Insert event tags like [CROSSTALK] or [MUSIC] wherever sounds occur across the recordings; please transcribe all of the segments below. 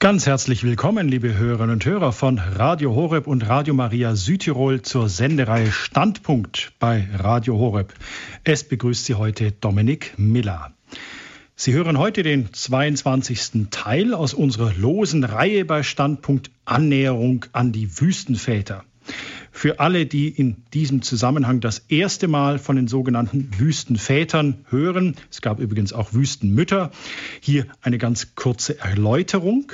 Ganz herzlich willkommen, liebe Hörerinnen und Hörer von Radio Horeb und Radio Maria Südtirol zur Sendereihe Standpunkt bei Radio Horeb. Es begrüßt Sie heute Dominik Miller. Sie hören heute den 22. Teil aus unserer losen Reihe bei Standpunkt Annäherung an die Wüstenväter. Für alle, die in diesem Zusammenhang das erste Mal von den sogenannten Wüstenvätern hören, es gab übrigens auch Wüstenmütter, hier eine ganz kurze Erläuterung.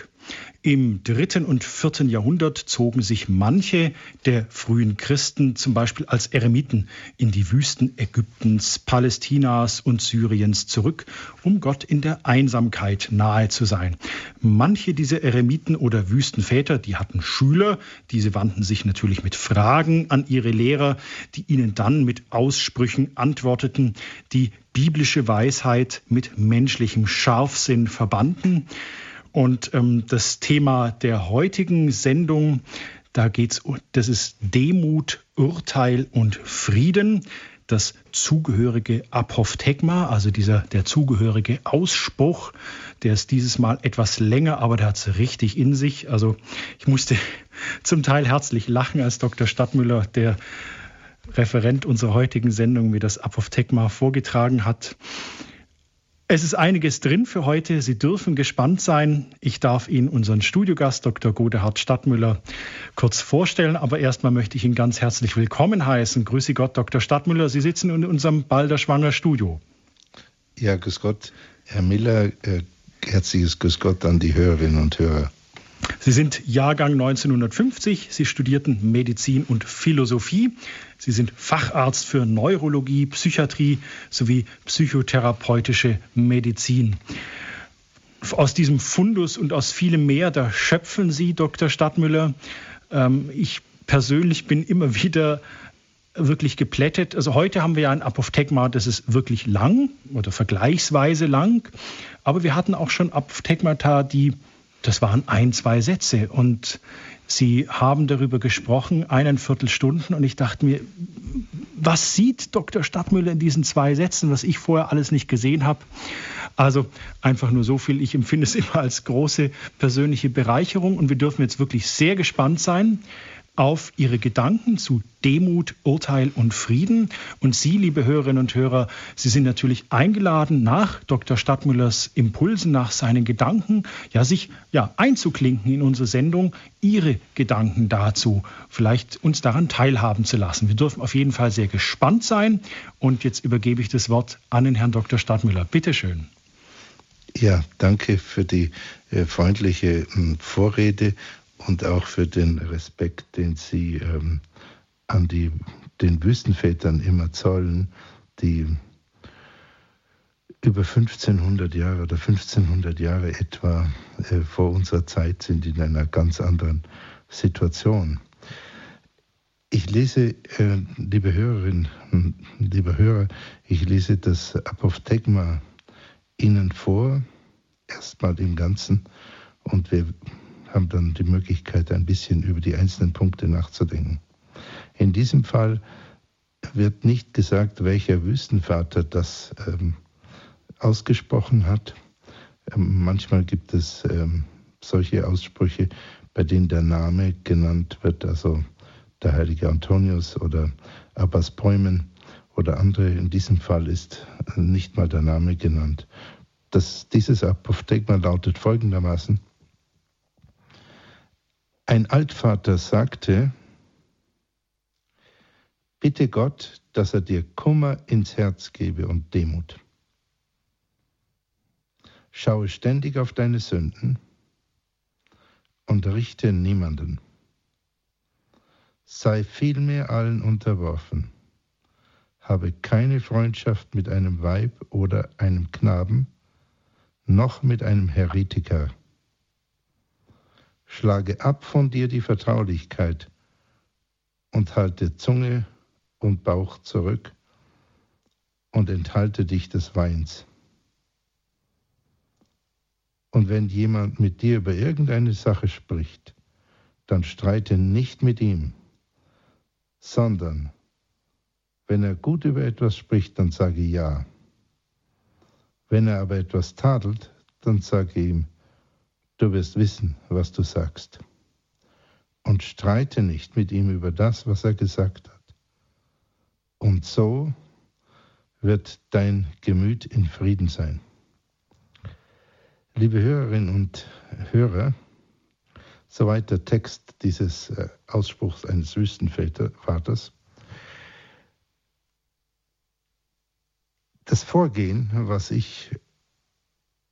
Im dritten und vierten Jahrhundert zogen sich manche der frühen Christen zum Beispiel als Eremiten in die Wüsten Ägyptens, Palästinas und Syriens zurück, um Gott in der Einsamkeit nahe zu sein. Manche dieser Eremiten oder Wüstenväter, die hatten Schüler, diese wandten sich natürlich mit Fragen an ihre Lehrer, die ihnen dann mit Aussprüchen antworteten, die biblische Weisheit mit menschlichem Scharfsinn verbanden. Und ähm, das Thema der heutigen Sendung, da geht's, das ist Demut, Urteil und Frieden. Das zugehörige Apophthegma, also dieser, der zugehörige Ausspruch, der ist dieses Mal etwas länger, aber der hat es richtig in sich. Also ich musste [LAUGHS] zum Teil herzlich lachen, als Dr. Stadtmüller, der Referent unserer heutigen Sendung, mir das Apophthegma vorgetragen hat. Es ist einiges drin für heute. Sie dürfen gespannt sein. Ich darf Ihnen unseren Studiogast Dr. Godehard Stadtmüller kurz vorstellen. Aber erstmal möchte ich Ihnen ganz herzlich willkommen heißen. Grüße Gott, Dr. Stadtmüller. Sie sitzen in unserem Balderschwanger Studio. Ja, grüß Gott, Herr Miller. Äh, herzliches Grüß Gott an die Hörerinnen und Hörer. Sie sind Jahrgang 1950. Sie studierten Medizin und Philosophie. Sie sind Facharzt für Neurologie, Psychiatrie sowie psychotherapeutische Medizin. Aus diesem Fundus und aus vielem mehr, da schöpfen Sie, Dr. Stadtmüller. Ähm, ich persönlich bin immer [LAUGHS] wieder wirklich geplättet. Also heute haben wir ja ein Apophthegma, das ist wirklich lang oder vergleichsweise lang. Aber wir hatten auch schon Apophthegmata, die das waren ein, zwei Sätze. Und Sie haben darüber gesprochen, einen Viertelstunden. Und ich dachte mir, was sieht Dr. Stadtmüller in diesen zwei Sätzen, was ich vorher alles nicht gesehen habe? Also einfach nur so viel. Ich empfinde es [LAUGHS] immer als große persönliche Bereicherung. Und wir dürfen jetzt wirklich sehr gespannt sein, auf Ihre Gedanken zu Demut, Urteil und Frieden. Und Sie, liebe Hörerinnen und Hörer, Sie sind natürlich eingeladen, nach Dr. Stadtmüllers Impulsen, nach seinen Gedanken, ja, sich ja, einzuklinken in unsere Sendung, Ihre Gedanken dazu, vielleicht uns daran teilhaben zu lassen. Wir dürfen auf jeden Fall sehr gespannt sein. Und jetzt übergebe ich das Wort an den Herrn Dr. Stadtmüller. Bitte schön. Ja, danke für die äh, freundliche äh, Vorrede und auch für den Respekt, den Sie ähm, an die, den Wüstenvätern immer zollen, die über 1500 Jahre oder 1500 Jahre etwa äh, vor unserer Zeit sind in einer ganz anderen Situation. Ich lese, äh, liebe Hörerinnen, liebe Hörer, ich lese das Apophthegma Ihnen vor, erstmal im Ganzen, und wir haben dann die Möglichkeit, ein bisschen über die einzelnen Punkte nachzudenken. In diesem Fall wird nicht gesagt, welcher Wüstenvater das ähm, ausgesprochen hat. Ähm, manchmal gibt es ähm, solche Aussprüche, bei denen der Name genannt wird, also der heilige Antonius oder Abbas Bäumen oder andere. In diesem Fall ist nicht mal der Name genannt. Das, dieses Apophthegma lautet folgendermaßen: ein Altvater sagte, bitte Gott, dass er dir Kummer ins Herz gebe und Demut. Schaue ständig auf deine Sünden und richte niemanden. Sei vielmehr allen unterworfen. Habe keine Freundschaft mit einem Weib oder einem Knaben, noch mit einem Heretiker Schlage ab von dir die Vertraulichkeit und halte Zunge und Bauch zurück und enthalte dich des Weins. Und wenn jemand mit dir über irgendeine Sache spricht, dann streite nicht mit ihm, sondern wenn er gut über etwas spricht, dann sage ja. Wenn er aber etwas tadelt, dann sage ihm, du wirst wissen, was du sagst. Und streite nicht mit ihm über das, was er gesagt hat. Und so wird dein Gemüt in Frieden sein. Liebe Hörerinnen und Hörer, soweit der Text dieses äh, Ausspruchs eines Wüstenvaters. Das Vorgehen, was ich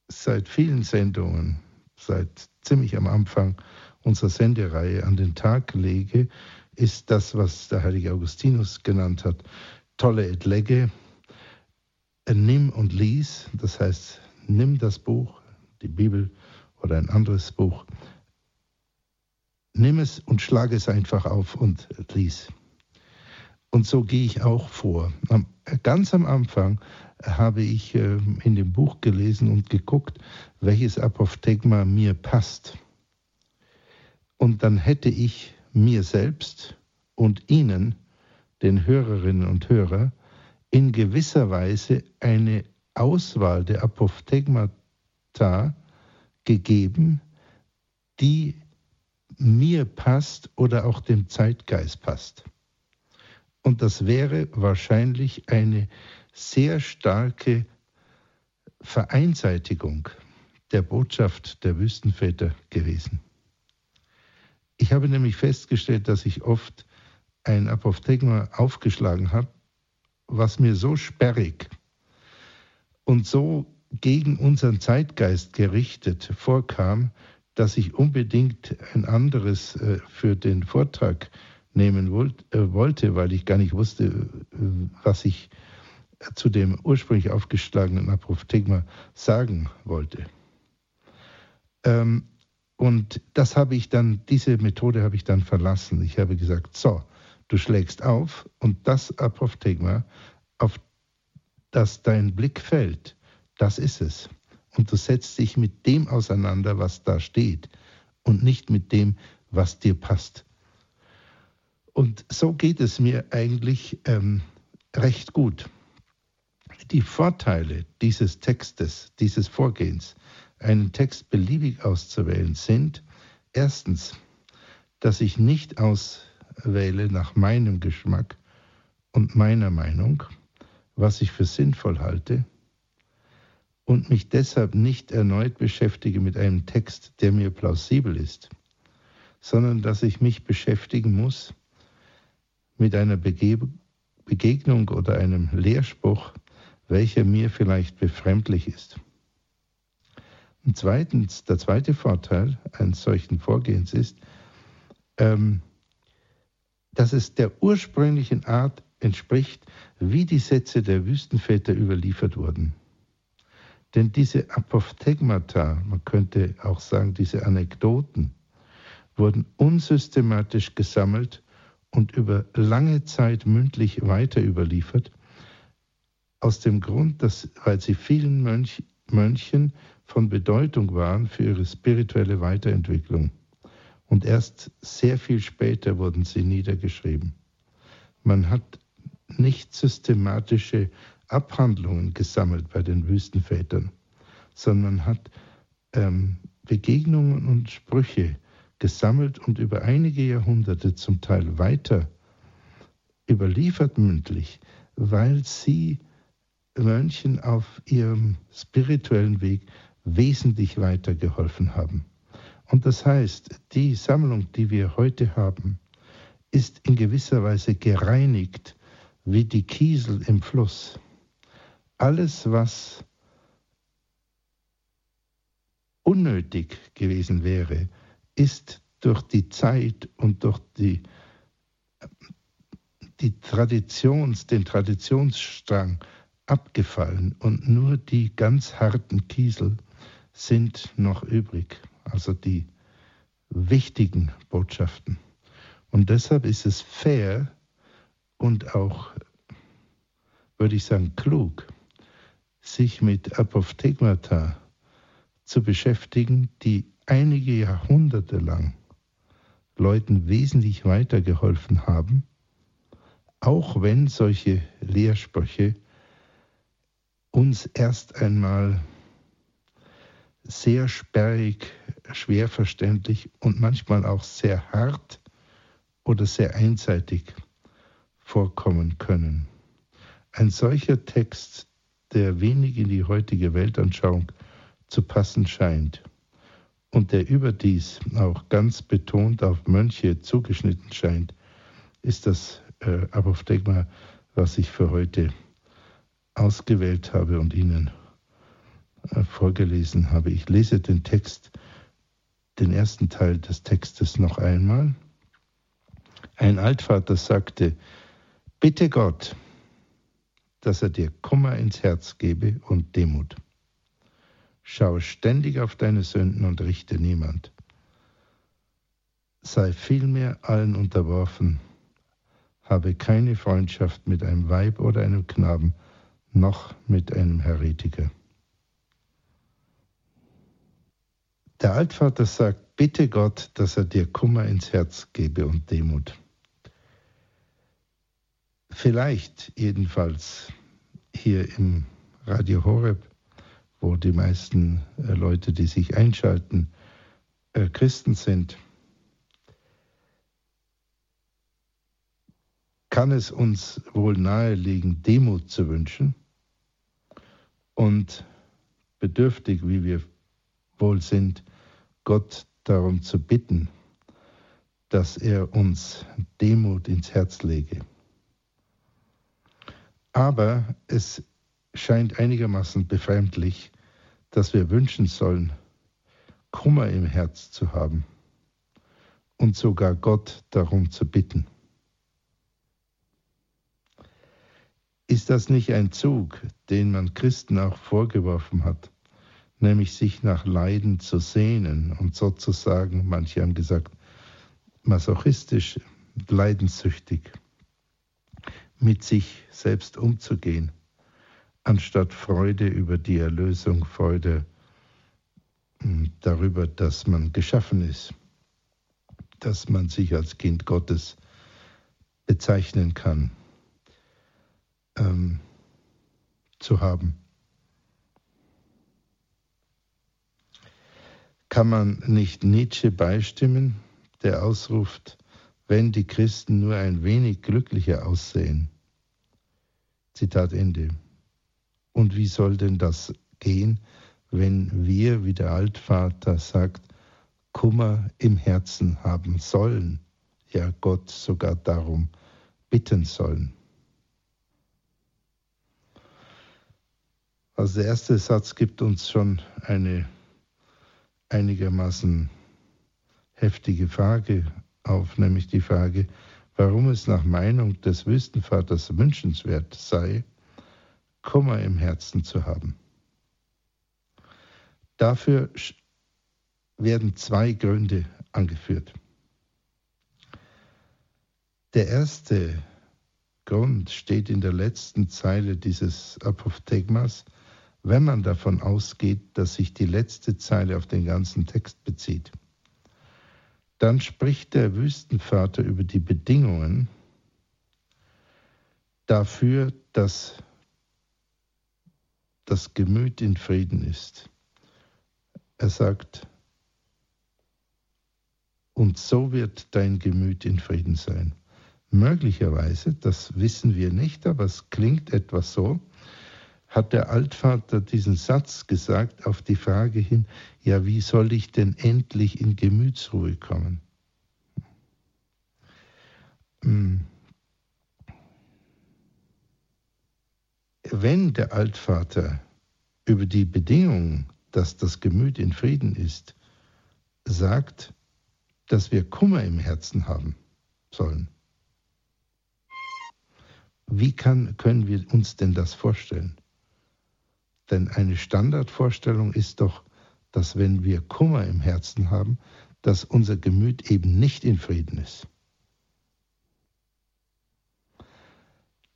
seit vielen Sendungen, seit ziemlich am Anfang unserer Sendereihe an den Tag lege, ist das, was der heilige Augustinus genannt hat, tolle et lege, nimm und lies, das heißt, nimm das Buch, die Bibel oder ein anderes Buch, nimm es und schlage es einfach auf und lies. Und so gehe ich auch vor. Ganz am Anfang habe ich ähm, in dem Buch gelesen und geguckt, welches Apophthegma mir passt. Und dann hätte ich mir selbst und Ihnen, den Hörerinnen und Hörern, in gewisser Weise eine Auswahl der Apophthegmata gegeben, die mir passt oder auch dem Zeitgeist passt. Und das wäre wahrscheinlich eine sehr starke Vereinseitigung der Botschaft der Wüstenväter gewesen. Ich habe nämlich festgestellt, dass ich oft ein Apophthegma aufgeschlagen habe, was mir so sperrig und so gegen unseren Zeitgeist gerichtet vorkam, dass ich unbedingt ein anderes äh, für den Vortrag nehmen äh, wollte, weil ich gar nicht wusste, äh, was ich zu dem ursprünglich aufgeschlagenen Apophthegma sagen wollte. Ähm, und das habe ich dann, diese Methode habe ich dann verlassen. Ich habe gesagt, so, du schlägst auf und das Apophthegma, auf das dein Blick fällt, das ist es. Und du setzt dich mit dem auseinander, was da steht und nicht mit dem, was dir passt. Und so geht es mir eigentlich ähm, recht gut. Die Vorteile dieses Textes, dieses Vorgehens, einen Text beliebig auszuwählen, sind erstens, dass ich nicht auswähle nach meinem Geschmack und meiner Meinung, was ich für sinnvoll halte, und mich deshalb nicht erneut beschäftige mit einem Text, der mir plausibel ist, sondern dass ich mich beschäftigen muss mit einer Bege Begegnung oder einem Lehrspruch, welcher mir vielleicht befremdlich ist. Und zweitens, der zweite Vorteil eines solchen Vorgehens ist, ähm, dass es der ursprünglichen Art entspricht, wie die Sätze der Wüstenväter überliefert wurden. Denn diese Apophthegmata, man könnte auch sagen, diese Anekdoten, wurden unsystematisch gesammelt und über lange Zeit mündlich weiter überliefert, aus dem Grund, dass, weil sie vielen Mönch, Mönchen von Bedeutung waren für ihre spirituelle Weiterentwicklung. Und erst sehr viel später wurden sie niedergeschrieben. Man hat nicht systematische Abhandlungen gesammelt bei den Wüstenvätern, sondern hat ähm, Begegnungen und Sprüche gesammelt und über einige Jahrhunderte zum Teil weiter überliefert mündlich, weil sie Mönchen auf ihrem spirituellen Weg wesentlich weitergeholfen haben. Und das heißt, die Sammlung, die wir heute haben, ist in gewisser Weise gereinigt wie die Kiesel im Fluss alles, was unnötig gewesen wäre, ist durch die Zeit und durch die, die Traditions, den Traditionsstrang abgefallen und nur die ganz harten Kiesel sind noch übrig, also die wichtigen Botschaften. Und deshalb ist es fair und auch, würde ich sagen, klug, sich mit Apophthegmata zu beschäftigen, die einige Jahrhunderte lang Leuten wesentlich weitergeholfen haben, auch wenn solche Lehrsprüche uns erst einmal sehr sperrig schwer verständlich und manchmal auch sehr hart oder sehr einseitig vorkommen können. Ein solcher Text, der wenig in die heutige Weltanschauung zu passen scheint und der überdies auch ganz betont auf Mönche zugeschnitten scheint, ist das äh, Apophthegma, was ich für heute ausgewählt habe und Ihnen äh, vorgelesen habe. Ich lese den Text, den ersten Teil des Textes noch einmal. Ein Altvater sagte, bitte Gott, dass er dir Kummer ins Herz gebe und Demut. Schau ständig auf deine Sünden und richte niemand. Sei vielmehr allen unterworfen, habe keine Freundschaft mit einem Weib oder einem Knaben, noch mit einem Heretiker. Der Altvater sagt, bitte Gott, dass er dir Kummer ins Herz gebe und Demut. Vielleicht jedenfalls hier im Radio Horeb, wo die meisten äh, Leute, die sich einschalten, äh, Christen sind, kann es uns wohl naheliegen, Demut zu wünschen und bedürftig, wie wir wohl sind, Gott darum zu bitten, dass er uns Demut ins Herz lege. Aber es scheint einigermaßen befremdlich, dass wir wünschen sollen, Kummer im Herz zu haben und sogar Gott darum zu bitten. Ist das nicht ein Zug, den man Christen auch vorgeworfen hat, nämlich sich nach Leiden zu sehnen und sozusagen, manche haben gesagt, masochistisch, leidenssüchtig, mit sich selbst umzugehen, anstatt Freude über die Erlösung, Freude hm, darüber, dass man geschaffen ist, dass man sich als Kind Gottes bezeichnen kann ähm, zu haben. Kann man nicht Nietzsche beistimmen, der ausruft, wenn die Christen nur ein wenig glücklicher aussehen? Zitat Ende. Und wie soll denn das gehen, wenn wir, wie der Altvater sagt, Kummer im Herzen haben sollen, ja Gott sogar darum bitten sollen? Also der erste Satz gibt uns schon eine einigermaßen heftige Frage auf, nämlich die Frage, warum es nach Meinung des Wüstenvaters wünschenswert sei, Kummer im Herzen zu haben. Dafür werden zwei Gründe angeführt. Der erste Grund steht in der letzten Zeile dieses Apophthegmas, wenn man davon ausgeht, dass sich die letzte Zeile auf den ganzen Text bezieht. Dann spricht der Wüstenvater über die Bedingungen dafür, dass das Gemüt in Frieden ist. Er sagt, und so wird dein Gemüt in Frieden sein. Möglicherweise, das wissen wir nicht, aber es klingt etwas so, hat der Altvater diesen Satz gesagt auf die Frage hin, ja, wie soll ich denn endlich in Gemütsruhe kommen? Hm. Wenn der Altvater über die Bedingung, dass das Gemüt in Frieden ist, sagt, dass wir Kummer im Herzen haben sollen, wie kann, können wir uns denn das vorstellen? Denn eine Standardvorstellung ist doch, dass wenn wir Kummer im Herzen haben, dass unser Gemüt eben nicht in Frieden ist.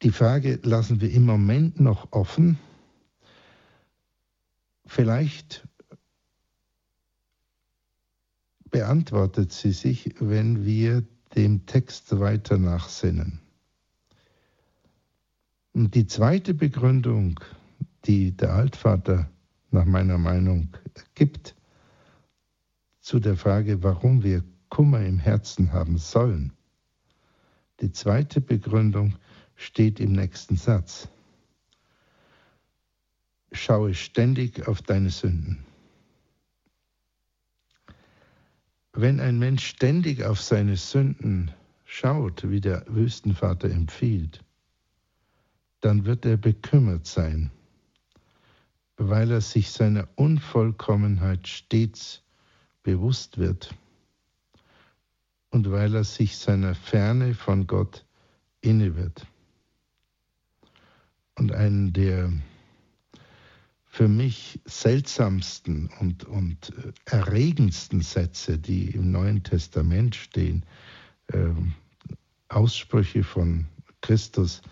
Die Frage lassen wir im Moment noch offen. Vielleicht beantwortet sie sich, wenn wir dem Text weiter nachsinnen. Und die zweite Begründung die der Altvater nach meiner Meinung gibt zu der Frage, warum wir Kummer im Herzen haben sollen. Die zweite Begründung steht im nächsten Satz. Schaue ständig auf deine Sünden. Wenn ein Mensch ständig auf seine Sünden schaut, wie der Wüstenvater empfiehlt, dann wird er bekümmert sein, weil er sich seiner Unvollkommenheit stets bewusst wird und weil er sich seiner Ferne von Gott inne wird. Und einen der für mich seltsamsten und, und erregendsten Sätze, die im Neuen Testament stehen, äh, Aussprüche von Christus,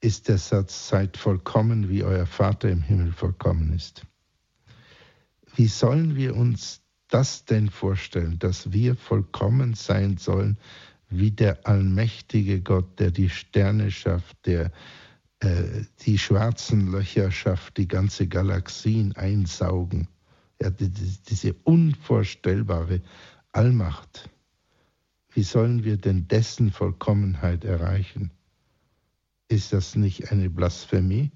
ist der Satz, seid vollkommen, wie euer Vater im Himmel vollkommen ist. Wie sollen wir uns das denn vorstellen, dass wir vollkommen sein sollen, wie der allmächtige Gott, der die Sterne schafft, der äh, die schwarzen Löcher schafft, die ganze Galaxien einsaugen. Ja, die, diese unvorstellbare Allmacht. Wie sollen wir denn dessen Vollkommenheit erreichen? Ist das nicht eine Blasphemie?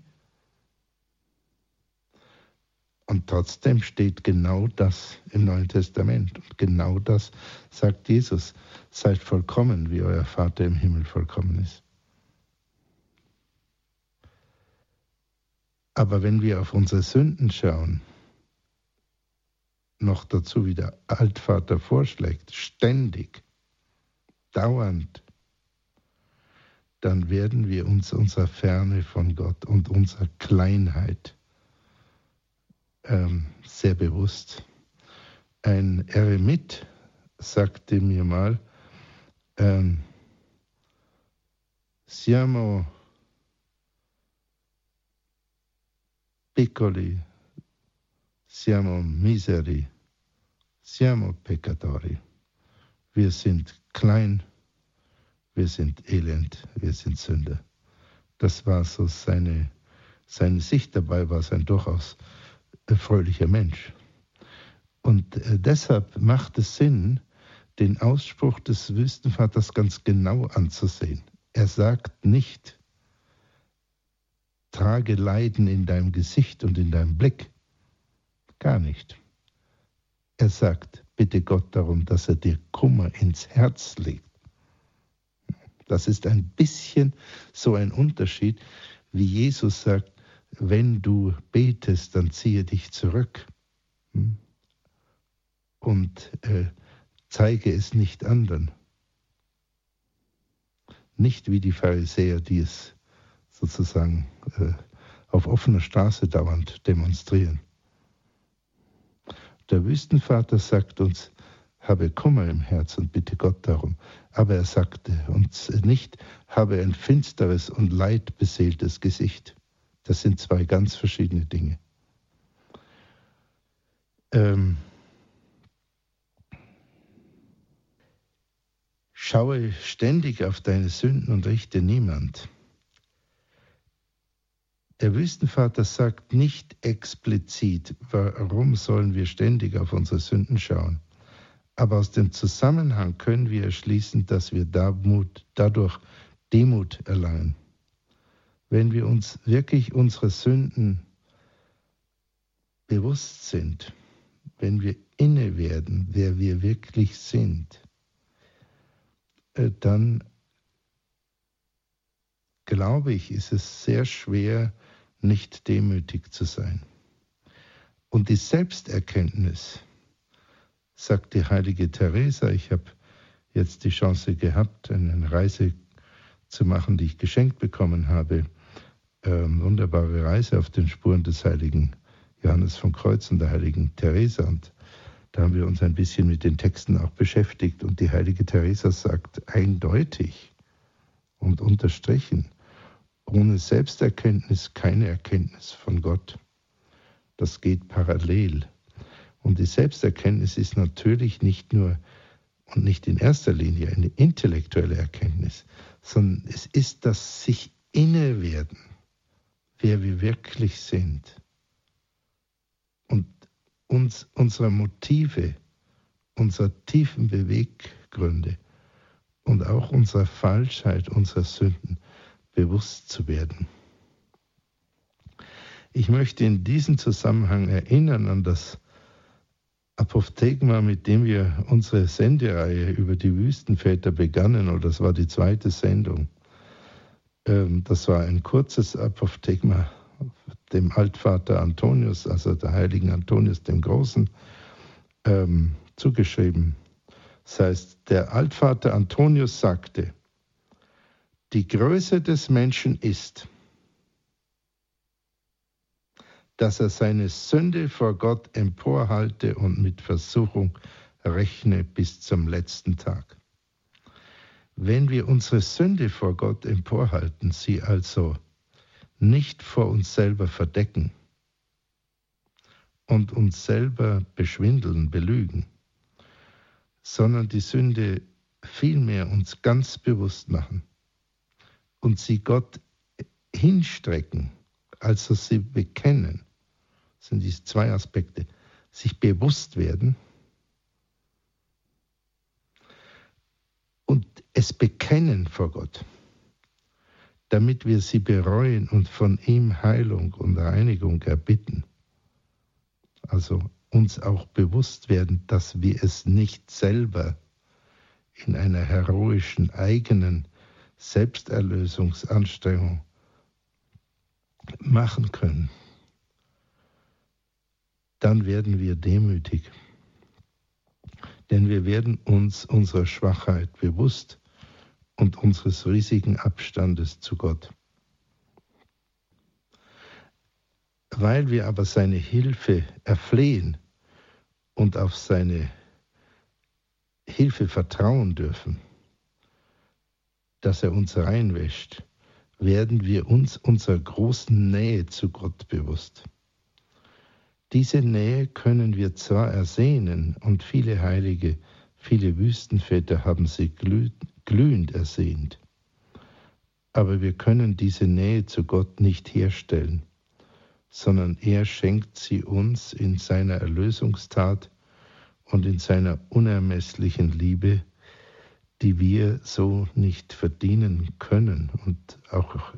Und trotzdem steht genau das im Neuen Testament. Und genau das sagt Jesus. Seid vollkommen, wie euer Vater im Himmel vollkommen ist. Aber wenn wir auf unsere Sünden schauen, noch dazu wie der Altvater vorschlägt, ständig, dauernd, dann werden wir uns unserer Ferne von Gott und unserer Kleinheit ähm, sehr bewusst. Ein Eremit sagte mir mal, ähm, siamo piccoli, siamo miseri, siamo peccatori. Wir sind klein, wir sind elend, wir sind Sünder. Das war so seine, seine Sicht dabei, war sein durchaus fröhlicher Mensch. Und äh, deshalb macht es Sinn, den Ausspruch des Wüstenvaters ganz genau anzusehen. Er sagt nicht, trage Leiden in deinem Gesicht und in deinem Blick. Gar nicht. Er sagt, bitte Gott darum, dass er dir Kummer ins Herz legt. Das ist ein bisschen so ein Unterschied, wie Jesus sagt, wenn du betest, dann ziehe dich zurück hm? und äh, zeige es nicht anderen. Nicht wie die Pharisäer, die es sozusagen äh, auf offener Straße dauernd demonstrieren. Der Wüstenvater sagt uns, habe Kummer im Herz und bitte Gott darum. Aber er sagte uns nicht, habe ein finsteres und leidbeseeltes Gesicht. Das sind zwei ganz verschiedene Dinge. Ähm, schaue ständig auf deine Sünden und richte niemand. Der Wüstenvater sagt nicht explizit, warum sollen wir ständig auf unsere Sünden schauen. Aber aus dem Zusammenhang können wir erschließen, dass wir dadurch Demut erlangen wenn wir uns wirklich unserer Sünden bewusst sind, wenn wir inne werden, wer wir wirklich sind, äh, dann glaube ich, ist es sehr schwer, nicht demütig zu sein. Und die Selbsterkenntnis, sagt die heilige Teresa, ich habe jetzt die Chance gehabt, eine Reise zu machen, die ich geschenkt bekommen habe, ähm, wunderbare Reise auf den Spuren des heiligen Johannes von Kreuz und der heiligen Theresa. Und da haben wir uns ein bisschen mit den Texten auch beschäftigt. Und die heilige Theresa sagt eindeutig und unterstrichen, ohne Selbsterkenntnis keine Erkenntnis von Gott. Das geht parallel. Und die Selbsterkenntnis ist natürlich nicht nur und nicht in erster Linie eine intellektuelle Erkenntnis, sondern es ist das sich innewerden wer wir wirklich sind und uns unsere Motive unserer tiefen Beweggründe und auch unserer Falschheit, unserer Sünden bewusst zu werden. Ich möchte in diesem Zusammenhang erinnern an das Apophthegma, mit dem wir unsere Sendereihe über die Wüstenväter begannen, oder das war die zweite Sendung. Ähm, das war ein kurzes Apophthegma dem Altvater Antonius, also der heiligen Antonius dem Großen, ähm, zugeschrieben. Das heißt, der Altvater Antonius sagte, die Größe des Menschen ist, dass er seine Sünde vor Gott emporhalte und mit Versuchung rechne bis zum letzten Tag. Wenn wir unsere Sünde vor Gott emporhalten, sie also nicht vor uns selber verdecken und uns selber beschwindeln, belügen, sondern die Sünde vielmehr uns ganz bewusst machen und sie Gott hinstrecken, also sie bekennen, sind diese zwei Aspekte. Sich bewusst werden und es bekennen vor Gott, damit wir sie bereuen und von ihm Heilung und Reinigung erbitten. Also uns auch bewusst werden, dass wir es nicht selber in einer heroischen eigenen Selbsterlösungsanstrengung machen können dann werden wir demütig. Denn wir werden uns unserer Schwachheit bewusst und unseres riesigen Abstandes zu Gott. Weil wir aber seine Hilfe erflehen und auf seine Hilfe vertrauen dürfen, dass er uns reinwäscht, werden wir uns unserer großen Nähe zu Gott bewusst. Diese Nähe können wir zwar ersehnen, und viele Heilige, viele Wüstenväter haben sie glühend ersehnt, aber wir können diese Nähe zu Gott nicht herstellen, sondern er schenkt sie uns in seiner Erlösungstat und in seiner unermesslichen Liebe, die wir so nicht verdienen können und auch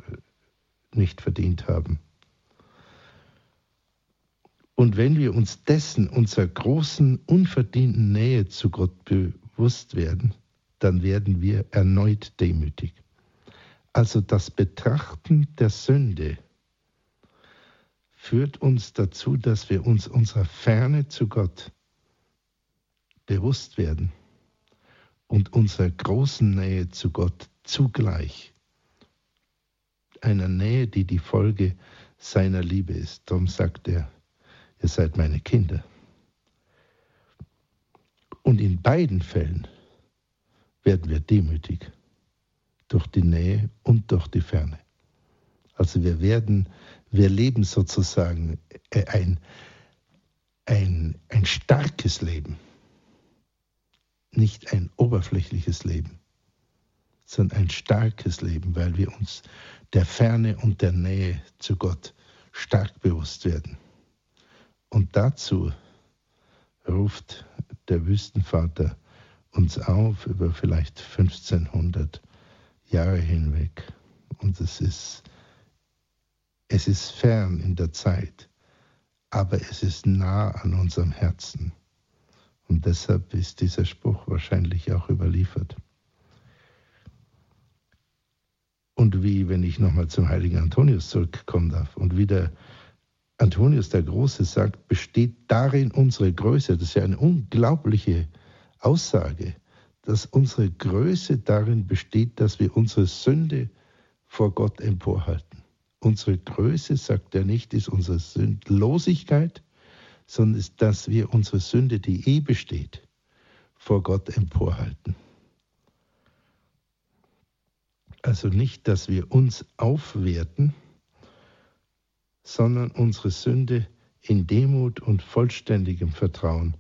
nicht verdient haben. Und wenn wir uns dessen, unserer großen, unverdienten Nähe zu Gott bewusst werden, dann werden wir erneut demütig. Also das Betrachten der Sünde führt uns dazu, dass wir uns unserer Ferne zu Gott bewusst werden und unserer großen Nähe zu Gott zugleich. Einer Nähe, die die Folge seiner Liebe ist. Darum sagt er, ihr seid meine Kinder. Und in beiden Fällen werden wir demütig durch die Nähe und durch die Ferne. Also wir werden, wir leben sozusagen ein, ein, ein starkes Leben, nicht ein oberflächliches Leben, sondern ein starkes Leben, weil wir uns der Ferne und der Nähe zu Gott stark bewusst werden. Und dazu ruft der Wüstenvater uns auf über vielleicht 1500 Jahre hinweg. Und es ist, es ist fern in der Zeit, aber es ist nah an unserem Herzen. Und deshalb ist dieser Spruch wahrscheinlich auch überliefert. Und wie, wenn ich nochmal zum heiligen Antonius zurückkommen darf, und wie der Antonius der Große sagt, besteht darin unsere Größe. Das ist ja eine unglaubliche Aussage, dass unsere Größe darin besteht, dass wir unsere Sünde vor Gott emporhalten. Unsere Größe, sagt er nicht, ist unsere Sündlosigkeit, sondern ist, dass wir unsere Sünde, die eh besteht, vor Gott emporhalten. Also nicht, dass wir uns aufwerten, sondern unsere Sünde in Demut und vollständigem Vertrauen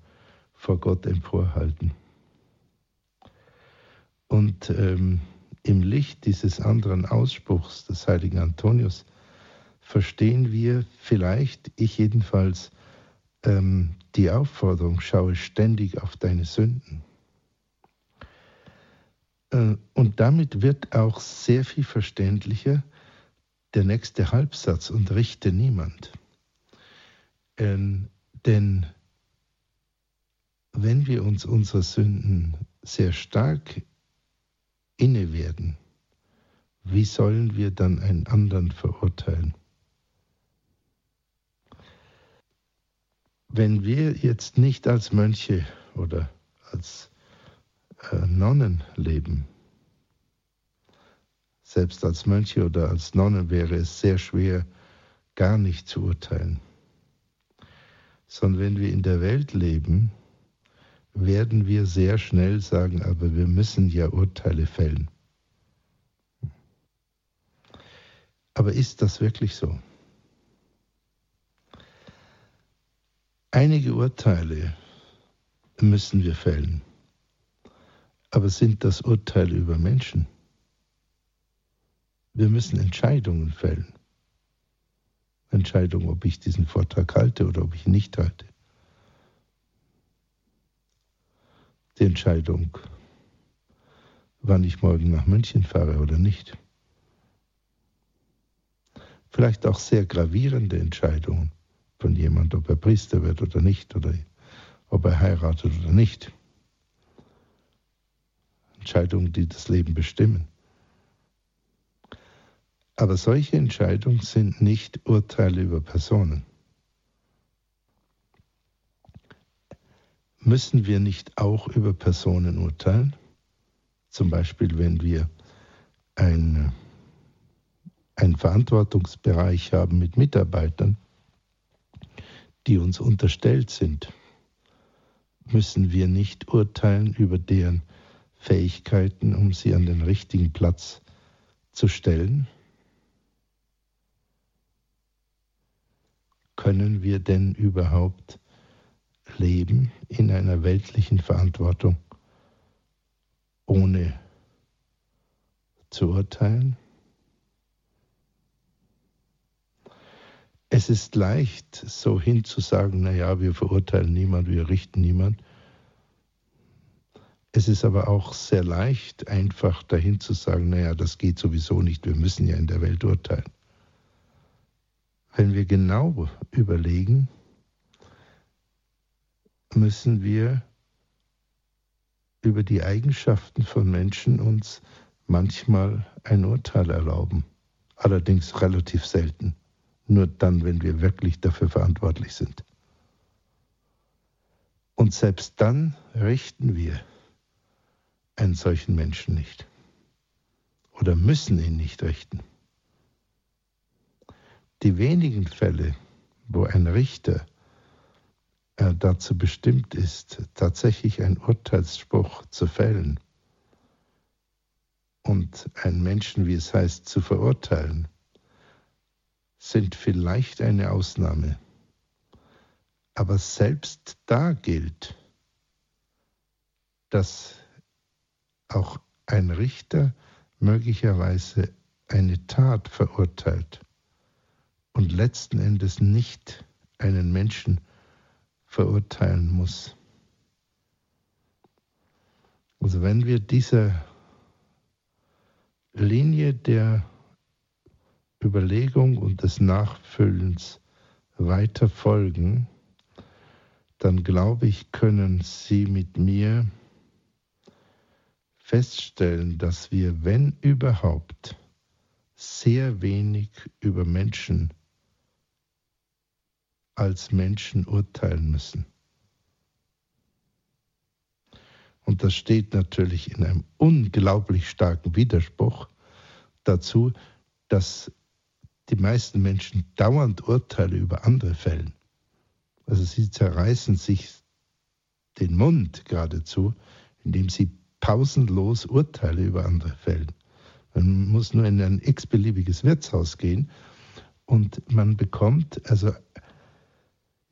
vor Gott emporhalten. Und ähm, im Licht dieses anderen Ausspruchs des heiligen Antonius verstehen wir vielleicht, ich jedenfalls, ähm, die Aufforderung, schaue ständig auf deine Sünden. Äh, und damit wird auch sehr viel verständlicher der nächste Halbsatz und richte niemand. Ähm, denn wenn wir uns unserer Sünden sehr stark inne werden, wie sollen wir dann einen anderen verurteilen? Wenn wir jetzt nicht als Mönche oder als äh, Nonnen leben, selbst als Mönche oder als Nonnen wäre es sehr schwer, gar nicht zu urteilen. Sondern wenn wir in der Welt leben, werden wir sehr schnell sagen, aber wir müssen ja Urteile fällen. Aber ist das wirklich so? Einige Urteile müssen wir fällen. Aber sind das Urteile über Menschen? Wir müssen Entscheidungen fällen. Entscheidung, ob ich diesen Vortrag halte oder ob ich ihn nicht halte. Die Entscheidung, wann ich morgen nach München fahre oder nicht. Vielleicht auch sehr gravierende Entscheidungen von jemand, ob er Priester wird oder nicht, oder ob er heiratet oder nicht. Entscheidungen, die das Leben bestimmen. Aber solche Entscheidungen sind nicht Urteile über Personen. Müssen wir nicht auch über Personen urteilen? Zum Beispiel, wenn wir ein, einen Verantwortungsbereich haben mit Mitarbeitern, die uns unterstellt sind, müssen wir nicht urteilen über deren Fähigkeiten, um sie an den richtigen Platz zu stellen? Können wir denn überhaupt leben in einer weltlichen Verantwortung, ohne zu urteilen? Es ist leicht, so hinzusagen, naja, wir verurteilen niemand, wir richten niemand. Es ist aber auch sehr leicht, einfach dahin zu sagen, naja, das geht sowieso nicht, wir müssen ja in der Welt urteilen. Wenn wir genau überlegen, müssen wir über die Eigenschaften von Menschen uns manchmal ein Urteil erlauben, allerdings relativ selten, nur dann, wenn wir wirklich dafür verantwortlich sind. Und selbst dann richten wir einen solchen Menschen nicht oder müssen ihn nicht richten. Die wenigen Fälle, wo ein Richter äh, dazu bestimmt ist, tatsächlich einen Urteilsspruch zu fällen und einen Menschen, wie es heißt, zu verurteilen, sind vielleicht eine Ausnahme. Aber selbst da gilt, dass auch ein Richter möglicherweise eine Tat verurteilt und letzten Endes nicht einen Menschen verurteilen muss. Also wenn wir dieser Linie der Überlegung und des Nachfüllens weiter folgen, dann glaube ich, können Sie mit mir feststellen, dass wir, wenn überhaupt, sehr wenig über Menschen als Menschen urteilen müssen. Und das steht natürlich in einem unglaublich starken Widerspruch dazu, dass die meisten Menschen dauernd Urteile über andere fällen. Also sie zerreißen sich den Mund geradezu, indem sie pausenlos Urteile über andere fällen. Man muss nur in ein x-beliebiges Wirtshaus gehen und man bekommt also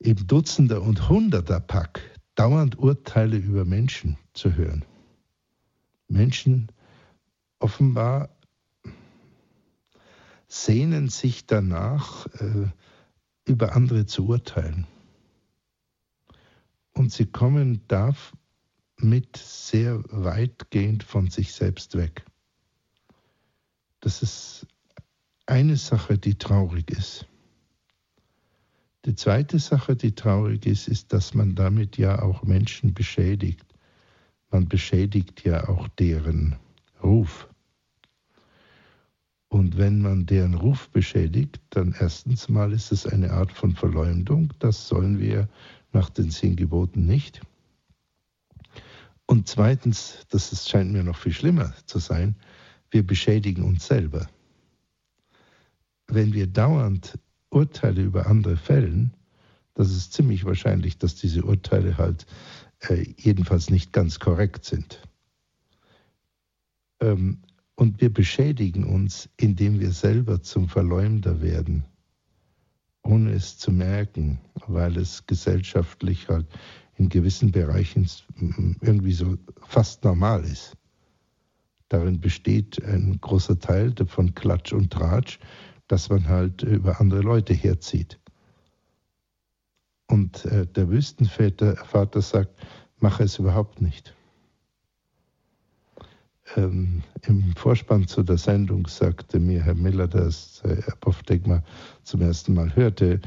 eben Dutzender und Hunderter Pack dauernd Urteile über Menschen zu hören. Menschen offenbar sehnen sich danach, äh, über andere zu urteilen. Und sie kommen damit sehr weitgehend von sich selbst weg. Das ist eine Sache, die traurig ist. Die zweite Sache, die traurig ist, ist, dass man damit ja auch Menschen beschädigt. Man beschädigt ja auch deren Ruf. Und wenn man deren Ruf beschädigt, dann erstens mal ist es eine Art von Verleumdung. Das sollen wir nach den zehn Geboten nicht. Und zweitens, das ist, scheint mir noch viel schlimmer zu sein, wir beschädigen uns selber. Wenn wir dauernd Urteile über andere fällen, das ist ziemlich wahrscheinlich, dass diese Urteile halt äh, jedenfalls nicht ganz korrekt sind. Ähm, und wir beschädigen uns, indem wir selber zum Verleumder werden, ohne es zu merken, weil es gesellschaftlich halt in gewissen Bereichen irgendwie so fast normal ist. Darin besteht ein großer Teil von Klatsch und Tratsch, dass man halt über andere Leute herzieht. Und äh, der Wüstenvater Vater sagt, mache es überhaupt nicht. Ähm, Im Vorspann zu der Sendung sagte mir Herr Miller, der das äh, Apophthegma zum ersten Mal hörte,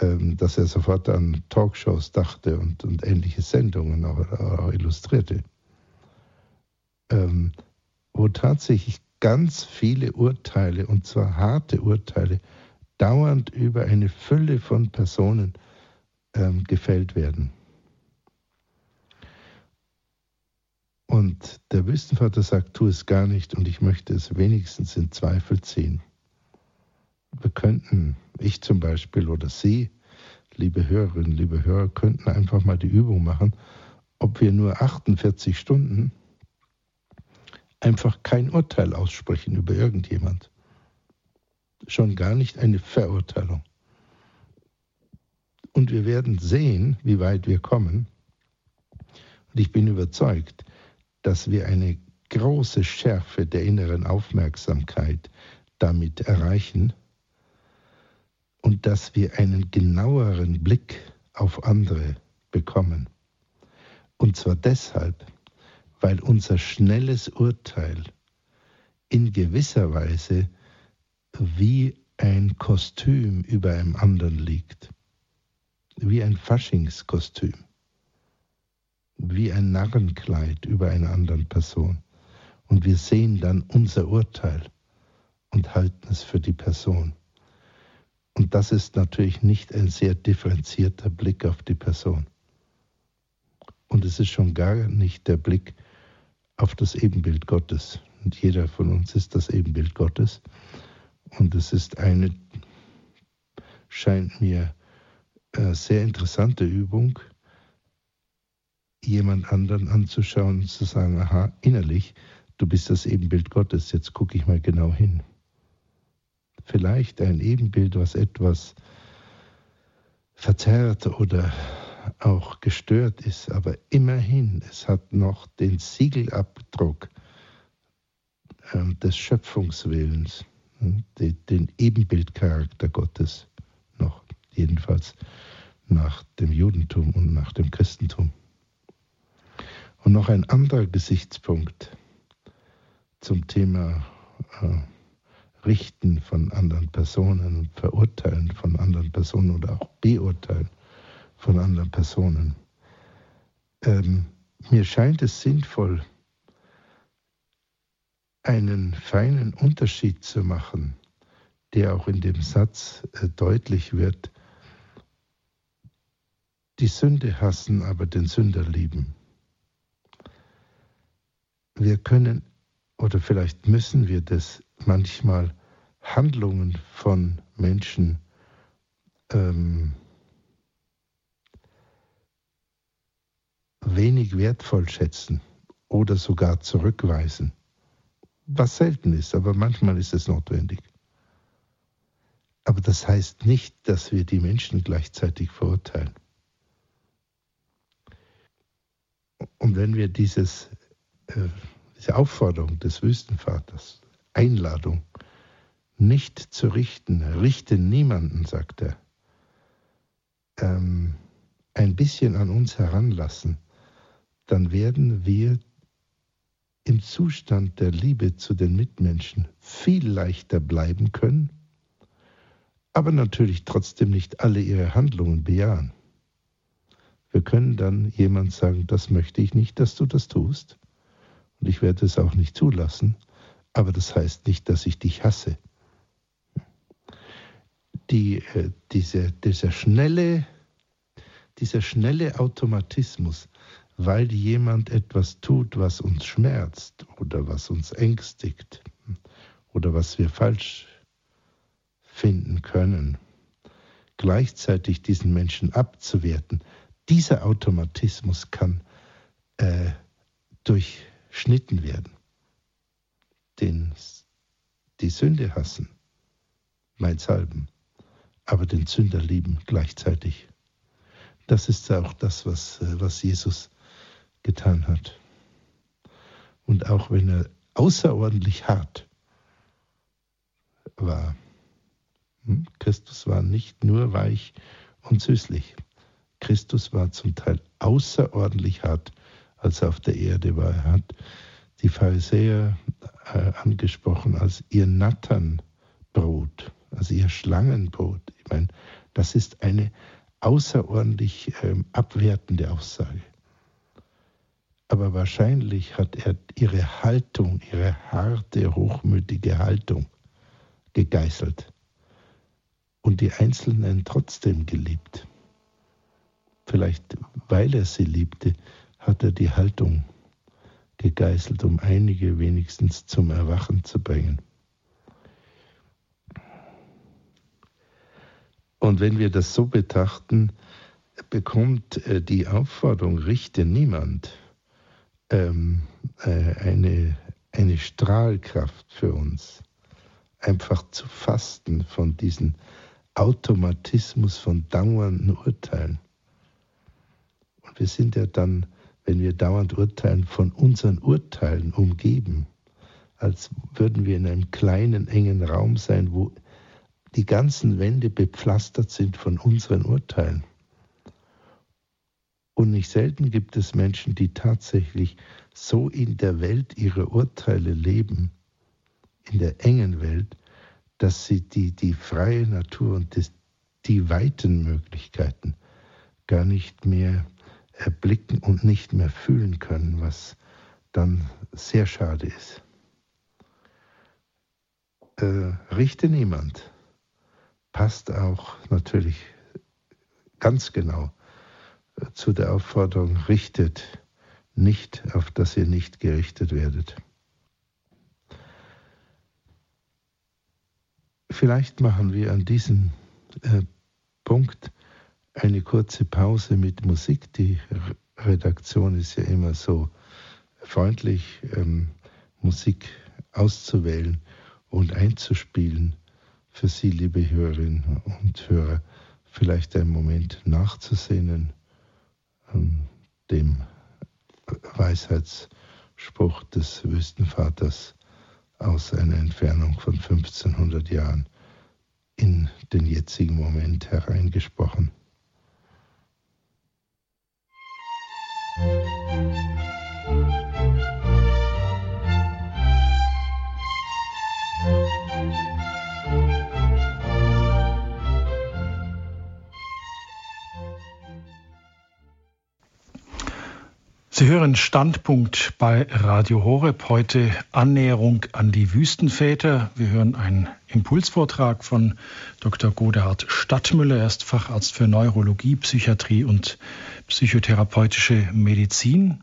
ähm, dass er sofort an Talkshows dachte und, und ähnliche Sendungen auch, auch illustrierte, ähm, wo tatsächlich ganz viele Urteile, und zwar harte Urteile, dauernd über eine Fülle von Personen ähm, gefällt werden. Und der Wüstenvater sagt, tu es gar nicht und ich möchte es wenigstens in Zweifel ziehen. Wir könnten, ich zum Beispiel oder Sie, liebe Hörerinnen, liebe Hörer, könnten einfach mal die Übung machen, ob wir nur 48 Stunden einfach kein Urteil aussprechen über irgendjemand. Schon gar nicht eine Verurteilung. Und wir werden sehen, wie weit wir kommen. Und ich bin überzeugt, dass wir eine große Schärfe der inneren Aufmerksamkeit damit erreichen und dass wir einen genaueren Blick auf andere bekommen. Und zwar deshalb, weil unser schnelles Urteil in gewisser Weise wie ein Kostüm über einem anderen liegt, wie ein Faschingskostüm, wie ein Narrenkleid über einer anderen Person. Und wir sehen dann unser Urteil und halten es für die Person. Und das ist natürlich nicht ein sehr differenzierter Blick auf die Person. Und es ist schon gar nicht der Blick auf das Ebenbild Gottes. Und jeder von uns ist das Ebenbild Gottes. Und es ist eine, scheint mir, äh, sehr interessante Übung, jemand anderen anzuschauen und zu sagen, aha, innerlich, du bist das Ebenbild Gottes, jetzt gucke ich mal genau hin. Vielleicht ein Ebenbild, was etwas verzerrt oder auch gestört ist, aber immerhin, es hat noch den Siegelabdruck äh, des Schöpfungswillens, äh, den Ebenbildcharakter Gottes noch, jedenfalls nach dem Judentum und nach dem Christentum. Und noch ein anderer Gesichtspunkt zum Thema äh, Richten von anderen Personen, Verurteilen von anderen Personen oder auch Beurteilen von anderen Personen. Ähm, mir scheint es sinnvoll, einen feinen Unterschied zu machen, der auch in dem Satz äh, deutlich wird, die Sünde hassen, aber den Sünder lieben. Wir können oder vielleicht müssen wir das manchmal Handlungen von Menschen ähm, wenig wertvoll schätzen oder sogar zurückweisen. Was selten ist, aber manchmal ist es notwendig. Aber das heißt nicht, dass wir die Menschen gleichzeitig verurteilen. Und wenn wir dieses, äh, diese Aufforderung des Wüstenvaters, Einladung, nicht zu richten, richte niemanden, sagt er, ähm, ein bisschen an uns heranlassen, dann werden wir im Zustand der Liebe zu den Mitmenschen viel leichter bleiben können, aber natürlich trotzdem nicht alle ihre Handlungen bejahen. Wir können dann jemand sagen, das möchte ich nicht, dass du das tust, und ich werde es auch nicht zulassen, aber das heißt nicht, dass ich dich hasse. Die, äh, diese, dieser, schnelle, dieser schnelle Automatismus, weil jemand etwas tut, was uns schmerzt oder was uns ängstigt oder was wir falsch finden können, gleichzeitig diesen Menschen abzuwerten, dieser Automatismus kann äh, durchschnitten werden. Den, die Sünde hassen, mein Salben, aber den Sünder lieben gleichzeitig. Das ist auch das, was, äh, was Jesus getan hat. Und auch wenn er außerordentlich hart war, hm, Christus war nicht nur weich und süßlich. Christus war zum Teil außerordentlich hart, als er auf der Erde war. Er hat die Pharisäer äh, angesprochen als ihr Natternbrot, also ihr Schlangenbrot. Ich meine, das ist eine außerordentlich äh, abwertende Aussage aber wahrscheinlich hat er ihre Haltung, ihre harte, hochmütige Haltung gegeißelt und die Einzelnen trotzdem geliebt. Vielleicht weil er sie liebte, hat er die Haltung gegeißelt, um einige wenigstens zum Erwachen zu bringen. Und wenn wir das so betrachten, bekommt äh, die Aufforderung, richte niemand, ähm, äh, eine, eine Strahlkraft für uns, einfach zu fasten von diesem Automatismus von dauernden Urteilen. Und wir sind ja dann, wenn wir dauernd urteilen, von unseren Urteilen umgeben, als würden wir in einem kleinen, engen Raum sein, wo die ganzen Wände bepflastert sind von unseren Urteilen. Und nicht selten gibt es Menschen, die tatsächlich so in der Welt ihre Urteile leben, in der engen Welt, dass sie die, die freie Natur und das, die weiten Möglichkeiten gar nicht mehr erblicken und nicht mehr fühlen können, was dann sehr schade ist. Äh, richte niemand passt auch natürlich ganz genau zu der Aufforderung, richtet nicht, auf dass ihr nicht gerichtet werdet. Vielleicht machen wir an diesem äh, Punkt eine kurze Pause mit Musik. Die Redaktion ist ja immer so freundlich, ähm, Musik auszuwählen und einzuspielen für Sie, liebe Hörerinnen und Hörer, vielleicht einen Moment nachzusehnen dem Weisheitsspruch des Wüstenvaters aus einer Entfernung von 1500 Jahren in den jetzigen Moment hereingesprochen. Sie hören Standpunkt bei Radio Horeb. Heute Annäherung an die Wüstenväter. Wir hören einen Impulsvortrag von Dr. Godehard Stadtmüller. Er ist Facharzt für Neurologie, Psychiatrie und psychotherapeutische Medizin.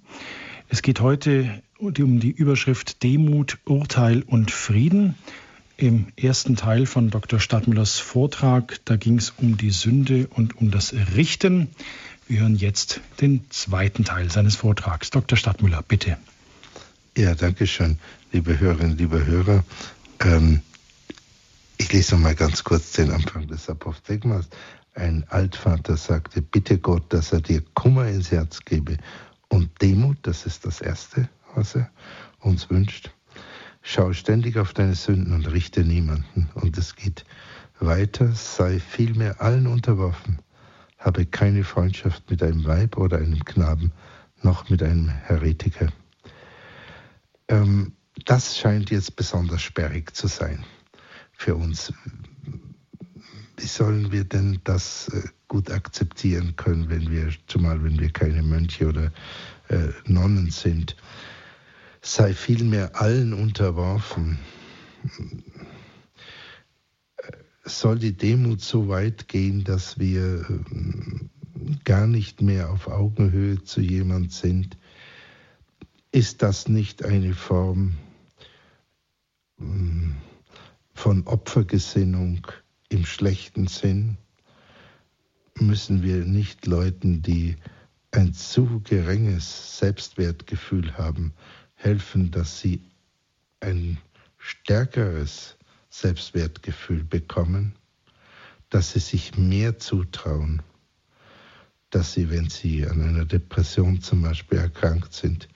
Es geht heute um die Überschrift Demut, Urteil und Frieden. Im ersten Teil von Dr. Stadtmüllers Vortrag, da ging es um die Sünde und um das Richten. Wir hören jetzt den zweiten Teil seines Vortrags. Dr. Stadtmüller, bitte. Ja, danke schön, liebe Hörerinnen, liebe Hörer. Ähm, ich lese mal ganz kurz den Anfang des Apophthegmas. Ein Altvater sagte, bitte Gott, dass er dir Kummer ins Herz gebe und Demut, das ist das Erste, was er uns wünscht. Schau ständig auf deine Sünden und richte niemanden. Und es geht weiter, sei vielmehr allen unterworfen habe keine Freundschaft mit einem Weib oder einem Knaben, noch mit einem Heretiker. Ähm, das scheint jetzt besonders sperrig zu sein für uns. Wie sollen wir denn das äh, gut akzeptieren können, wenn wir, zumal wenn wir keine Mönche oder äh, Nonnen sind? Sei vielmehr allen unterworfen. Soll die Demut so weit gehen, dass wir äh, gar nicht mehr auf Augenhöhe zu jemand sind? Ist das nicht eine Form hm, von Opfergesinnung im schlechten Sinn? Müssen wir nicht Leuten, die ein zu geringes Selbstwertgefühl haben, helfen, dass sie ein stärkeres Selbstwertgefühl bekommen, dass sie sich mehr zutrauen, dass sie, wenn sie an einer Depression zum Beispiel erkrankt sind,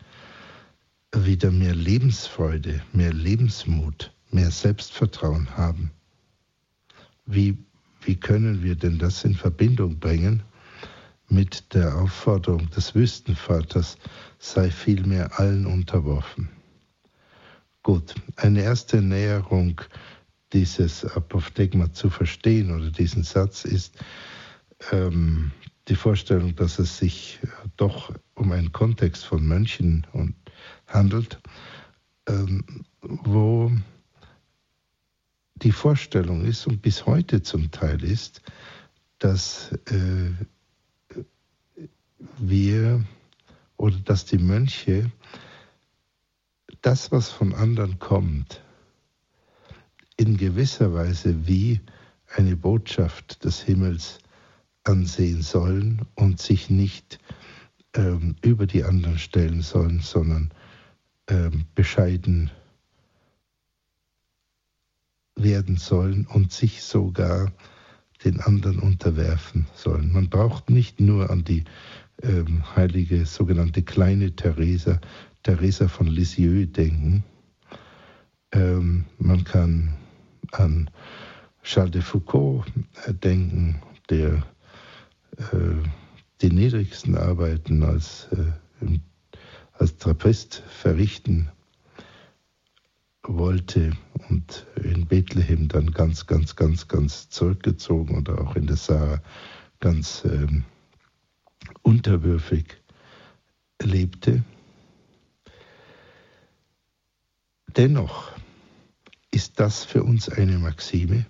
wieder mehr Lebensfreude, mehr Lebensmut, mehr Selbstvertrauen haben. Wie, wie können wir denn das in Verbindung bringen mit der Aufforderung des Wüstenvaters, sei vielmehr allen unterworfen? Gut, eine erste Näherung dieses Apophthegma zu verstehen oder diesen Satz ist ähm, die Vorstellung, dass es sich doch um einen Kontext von Mönchen und handelt, ähm, wo die Vorstellung ist und bis heute zum Teil ist, dass äh, wir oder dass die Mönche das, was von anderen kommt, in gewisser Weise wie eine Botschaft des Himmels ansehen sollen und sich nicht ähm, über die anderen stellen sollen, sondern ähm, bescheiden werden sollen und sich sogar den anderen unterwerfen sollen. Man braucht nicht nur an die ähm, heilige sogenannte kleine Theresa, Theresa von Lisieux denken. Ähm, man kann an Charles de Foucault äh, denken, der äh, die niedrigsten Arbeiten als äh, als Trappist verrichten wollte und in Bethlehem dann ganz, ganz, ganz, ganz zurückgezogen oder auch in der Sahara ganz ähm, unterwürfig lebte. Dennoch ist das für uns eine Maxime.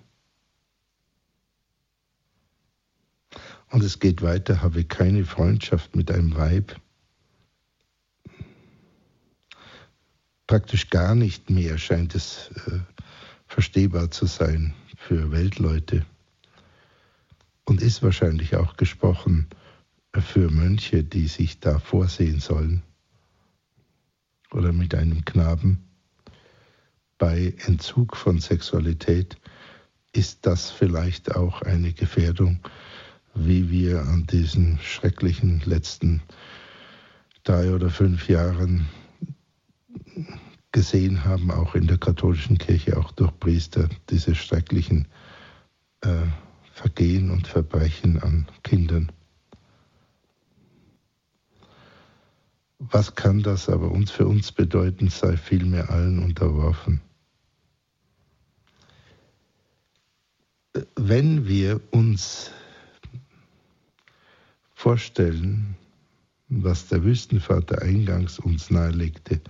Und es geht weiter, habe keine Freundschaft mit einem Weib, praktisch gar nicht mehr scheint es äh, verstehbar zu sein für Weltleute und ist wahrscheinlich auch gesprochen für Mönche, die sich da vorsehen sollen oder mit einem Knaben. Bei Entzug von Sexualität ist das vielleicht auch eine Gefährdung, wie wir an diesen schrecklichen letzten drei oder fünf Jahren gesehen haben, auch in der katholischen Kirche, auch durch Priester, diese schrecklichen äh, Vergehen und Verbrechen an Kindern. Was kann das aber uns für uns bedeuten, sei vielmehr allen unterworfen. Wenn wir uns vorstellen, was der Wüstenvater eingangs uns nahelegte,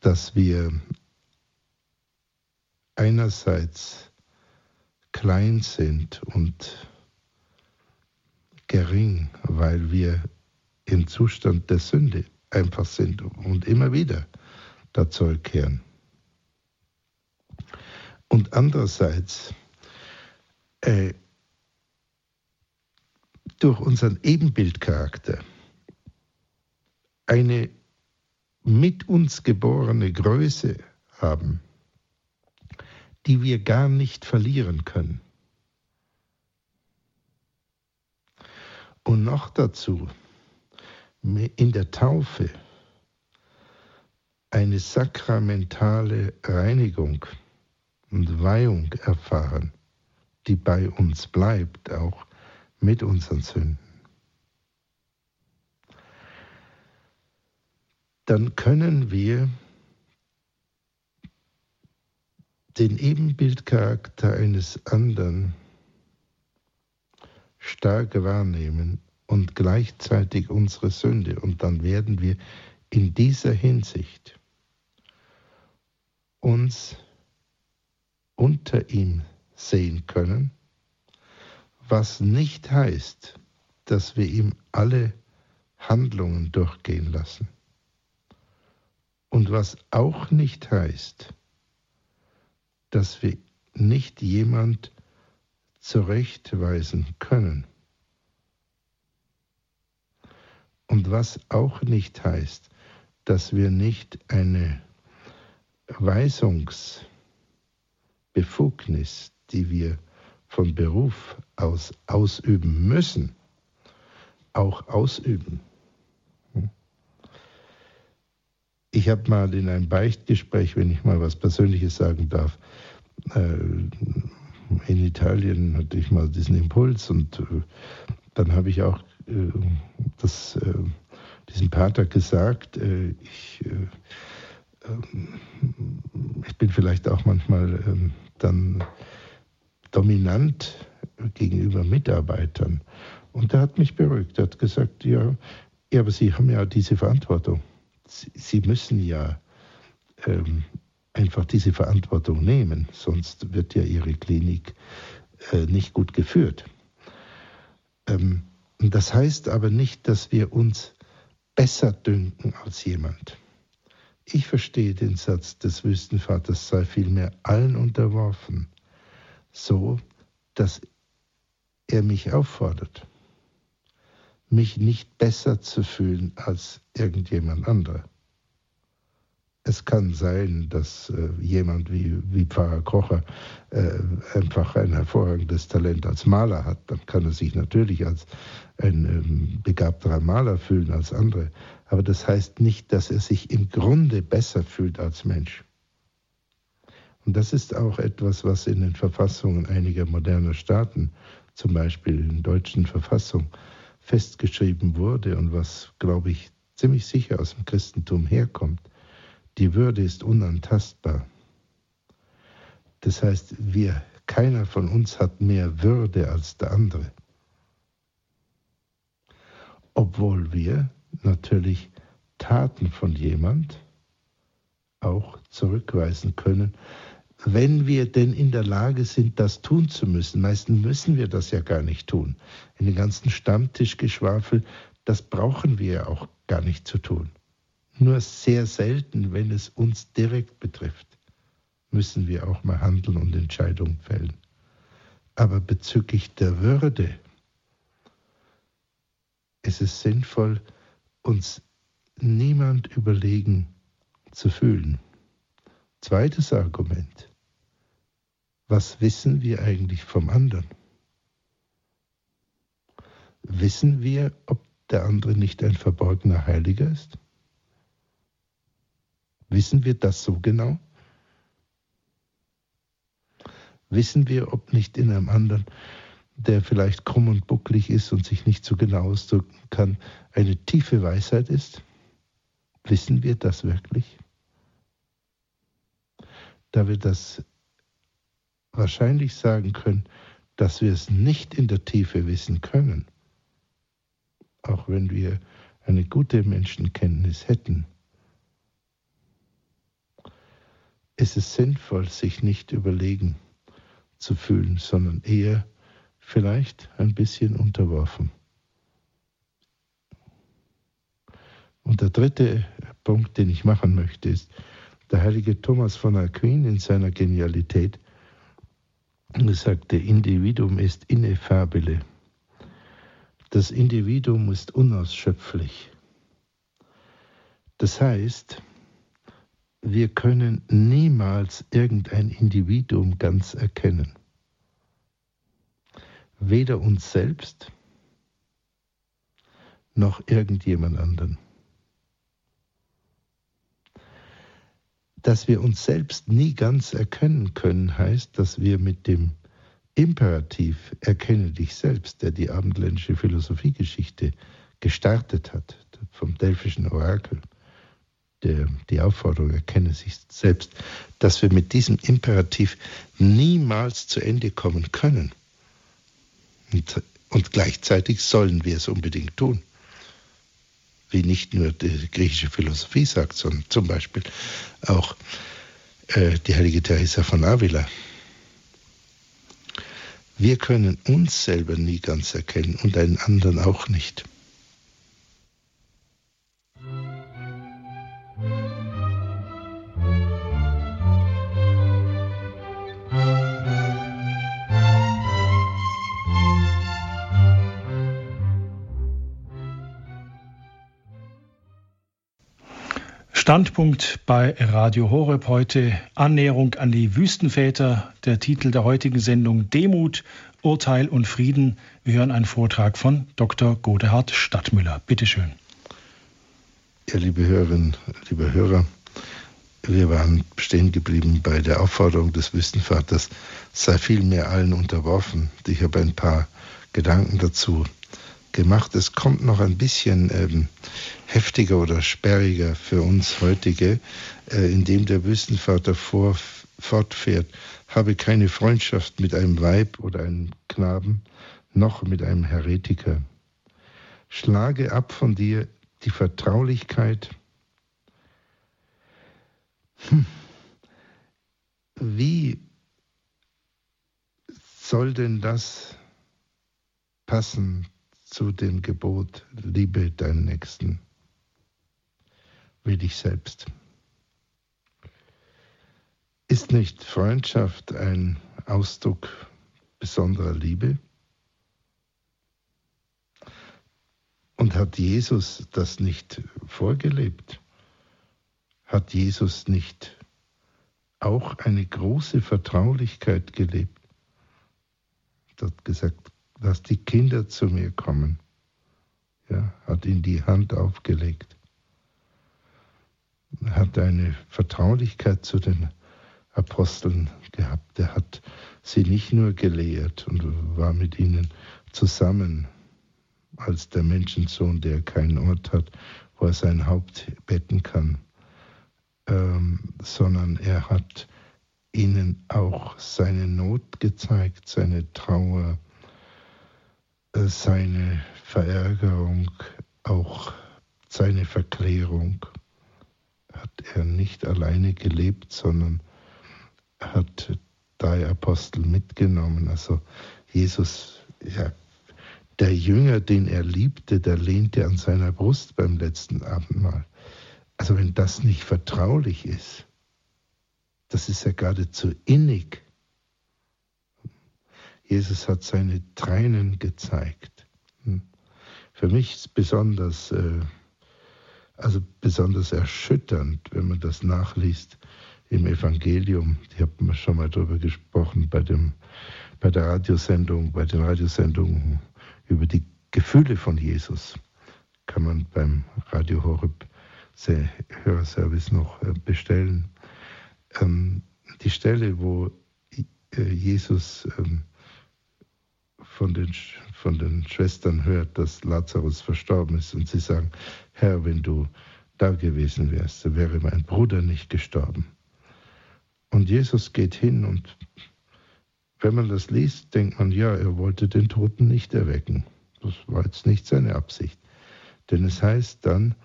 dass wir einerseits klein sind und gering, weil wir im Zustand der Sünde einfach sind und immer wieder da zurückkehren. Und andererseits äh, durch unseren Ebenbildcharakter eine mit uns geborene Größe haben, die wir gar nicht verlieren können. Und noch dazu in der Taufe eine sakramentale Reinigung und Weihung erfahren, die bei uns bleibt, auch mit unseren Sünden. Dann können wir den Ebenbildcharakter eines anderen stark wahrnehmen und gleichzeitig unsere Sünde. Und dann werden wir in dieser Hinsicht uns unter ihm sehen können, was nicht heißt, dass wir ihm alle Handlungen durchgehen lassen. Und was auch nicht heißt, dass wir nicht jemand zurechtweisen können. Und was auch nicht heißt, dass wir nicht eine Weisungsbefugnis, die wir von Beruf aus ausüben müssen, auch ausüben. Ich habe mal in einem Beichtgespräch, wenn ich mal was Persönliches sagen darf, äh, in Italien hatte ich mal diesen Impuls und äh, dann habe ich auch das, diesem Pater gesagt, ich, ähm, ich bin vielleicht auch manchmal ähm, dann dominant gegenüber Mitarbeitern. Und er hat mich beruhigt. Er hat gesagt, ja, ja aber Sie haben ja diese Verantwortung. Sie müssen ja ähm, einfach diese Verantwortung nehmen, sonst wird ja Ihre Klinik äh, nicht gut geführt. Ähm, das heißt aber nicht, dass wir uns besser dünken als jemand. Ich verstehe den Satz des Wüstenvaters, sei vielmehr allen unterworfen, so, dass er mich auffordert mich nicht besser zu fühlen als irgendjemand anderer. Es kann sein, dass äh, jemand wie, wie Pfarrer Kocher äh, einfach ein hervorragendes Talent als Maler hat. Dann kann er sich natürlich als ein ähm, begabterer Maler fühlen als andere. Aber das heißt nicht, dass er sich im Grunde besser fühlt als Mensch. Und das ist auch etwas, was in den Verfassungen einiger moderner Staaten, zum Beispiel in der deutschen Verfassung, festgeschrieben wurde und was, glaube ich, ziemlich sicher aus dem Christentum herkommt. Die Würde ist unantastbar. Das heißt, wir, keiner von uns hat mehr Würde als der andere. Obwohl wir natürlich Taten von jemand auch zurückweisen können, wenn wir denn in der Lage sind, das tun zu müssen. Meistens müssen wir das ja gar nicht tun. In den ganzen Stammtischgeschwafel, das brauchen wir ja auch gar nicht zu tun. Nur sehr selten, wenn es uns direkt betrifft, müssen wir auch mal handeln und Entscheidungen fällen. Aber bezüglich der Würde ist es sinnvoll, uns niemand überlegen zu fühlen. Zweites Argument. Was wissen wir eigentlich vom anderen? Wissen wir, ob der andere nicht ein verborgener Heiliger ist? Wissen wir das so genau? Wissen wir, ob nicht in einem anderen, der vielleicht krumm und bucklig ist und sich nicht so genau ausdrücken kann, eine tiefe Weisheit ist? Wissen wir das wirklich? Da wir das wahrscheinlich sagen können, dass wir es nicht in der Tiefe wissen können, auch wenn wir eine gute Menschenkenntnis hätten, ist es sinnvoll, sich nicht überlegen zu fühlen, sondern eher vielleicht ein bisschen unterworfen. Und der dritte Punkt, den ich machen möchte, ist, der heilige Thomas von Aquin in seiner Genialität sagt, der Individuum ist ineffabile. Das Individuum ist unausschöpflich. Das heißt, wir können niemals irgendein Individuum ganz erkennen. Weder uns selbst noch irgendjemand anderen. Dass wir uns selbst nie ganz erkennen können, heißt, dass wir mit dem Imperativ erkenne dich selbst, der die abendländische Philosophiegeschichte gestartet hat, vom delphischen Orakel, der, die Aufforderung, erkenne sich selbst, dass wir mit diesem Imperativ niemals zu Ende kommen können. Und, und gleichzeitig sollen wir es unbedingt tun. Wie nicht nur die griechische Philosophie sagt, sondern zum Beispiel auch äh, die heilige Teresa von Avila. Wir können uns selber nie ganz erkennen und einen anderen auch nicht. Standpunkt bei Radio Horeb heute Annäherung an die Wüstenväter. Der Titel der heutigen Sendung Demut, Urteil und Frieden. Wir hören einen Vortrag von Dr. Godehard Stadtmüller. Bitte schön. Ja, liebe Hörerinnen, liebe Hörer, wir waren stehen geblieben bei der Aufforderung des Wüstenvaters, sei vielmehr allen unterworfen. Ich habe ein paar Gedanken dazu gemacht. Es kommt noch ein bisschen ähm, heftiger oder sperriger für uns heutige, äh, indem der Wüstenvater vor, fortfährt, habe keine Freundschaft mit einem Weib oder einem Knaben, noch mit einem Heretiker. Schlage ab von dir die Vertraulichkeit. Hm. Wie soll denn das passen zu dem Gebot, liebe deinen Nächsten wie dich selbst. Ist nicht Freundschaft ein Ausdruck besonderer Liebe? Und hat Jesus das nicht vorgelebt? Hat Jesus nicht auch eine große Vertraulichkeit gelebt? Er hat gesagt, lass die Kinder zu mir kommen. Ja, hat ihnen die Hand aufgelegt hat eine Vertraulichkeit zu den Aposteln gehabt. Er hat sie nicht nur gelehrt und war mit ihnen zusammen als der Menschensohn, der keinen Ort hat, wo er sein Haupt betten kann, ähm, sondern er hat ihnen auch seine Not gezeigt, seine Trauer, seine Verärgerung, auch seine Verklärung hat er nicht alleine gelebt, sondern hat drei Apostel mitgenommen. Also Jesus, ja, der Jünger, den er liebte, der lehnte an seiner Brust beim letzten Abendmahl. Also wenn das nicht vertraulich ist, das ist ja geradezu innig. Jesus hat seine Tränen gezeigt. Hm. Für mich ist besonders äh, also besonders erschütternd, wenn man das nachliest im Evangelium. Ich habe schon mal darüber gesprochen bei, dem, bei der Radiosendung, bei den Radiosendungen über die Gefühle von Jesus. Kann man beim Radio Horeb Hörerservice noch äh, bestellen. Ähm, die Stelle, wo äh, Jesus ähm, von den, von den Schwestern hört, dass Lazarus verstorben ist und sie sagen, Herr, wenn du da gewesen wärst, so wäre mein Bruder nicht gestorben. Und Jesus geht hin und wenn man das liest, denkt man, ja, er wollte den Toten nicht erwecken. Das war jetzt nicht seine Absicht. Denn es heißt dann,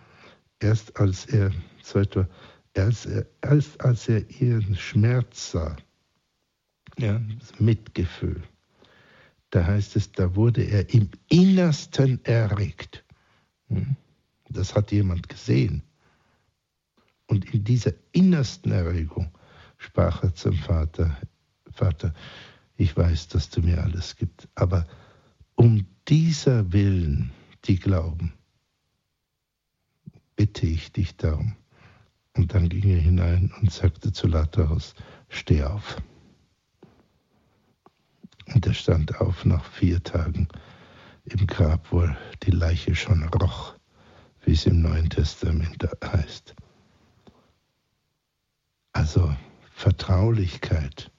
erst als er, etwa, erst, erst als er ihren Schmerz sah, ja, Mitgefühl, da heißt es, da wurde er im Innersten erregt. Hm? Das hat jemand gesehen. Und in dieser innersten Erregung sprach er zum Vater, Vater, ich weiß, dass du mir alles gibst, aber um dieser Willen, die glauben, bitte ich dich darum. Und dann ging er hinein und sagte zu Lazarus, steh auf. Und er stand auf nach vier Tagen im Grab, wo die Leiche schon roch, wie es im Neuen Testament heißt. Also Vertraulichkeit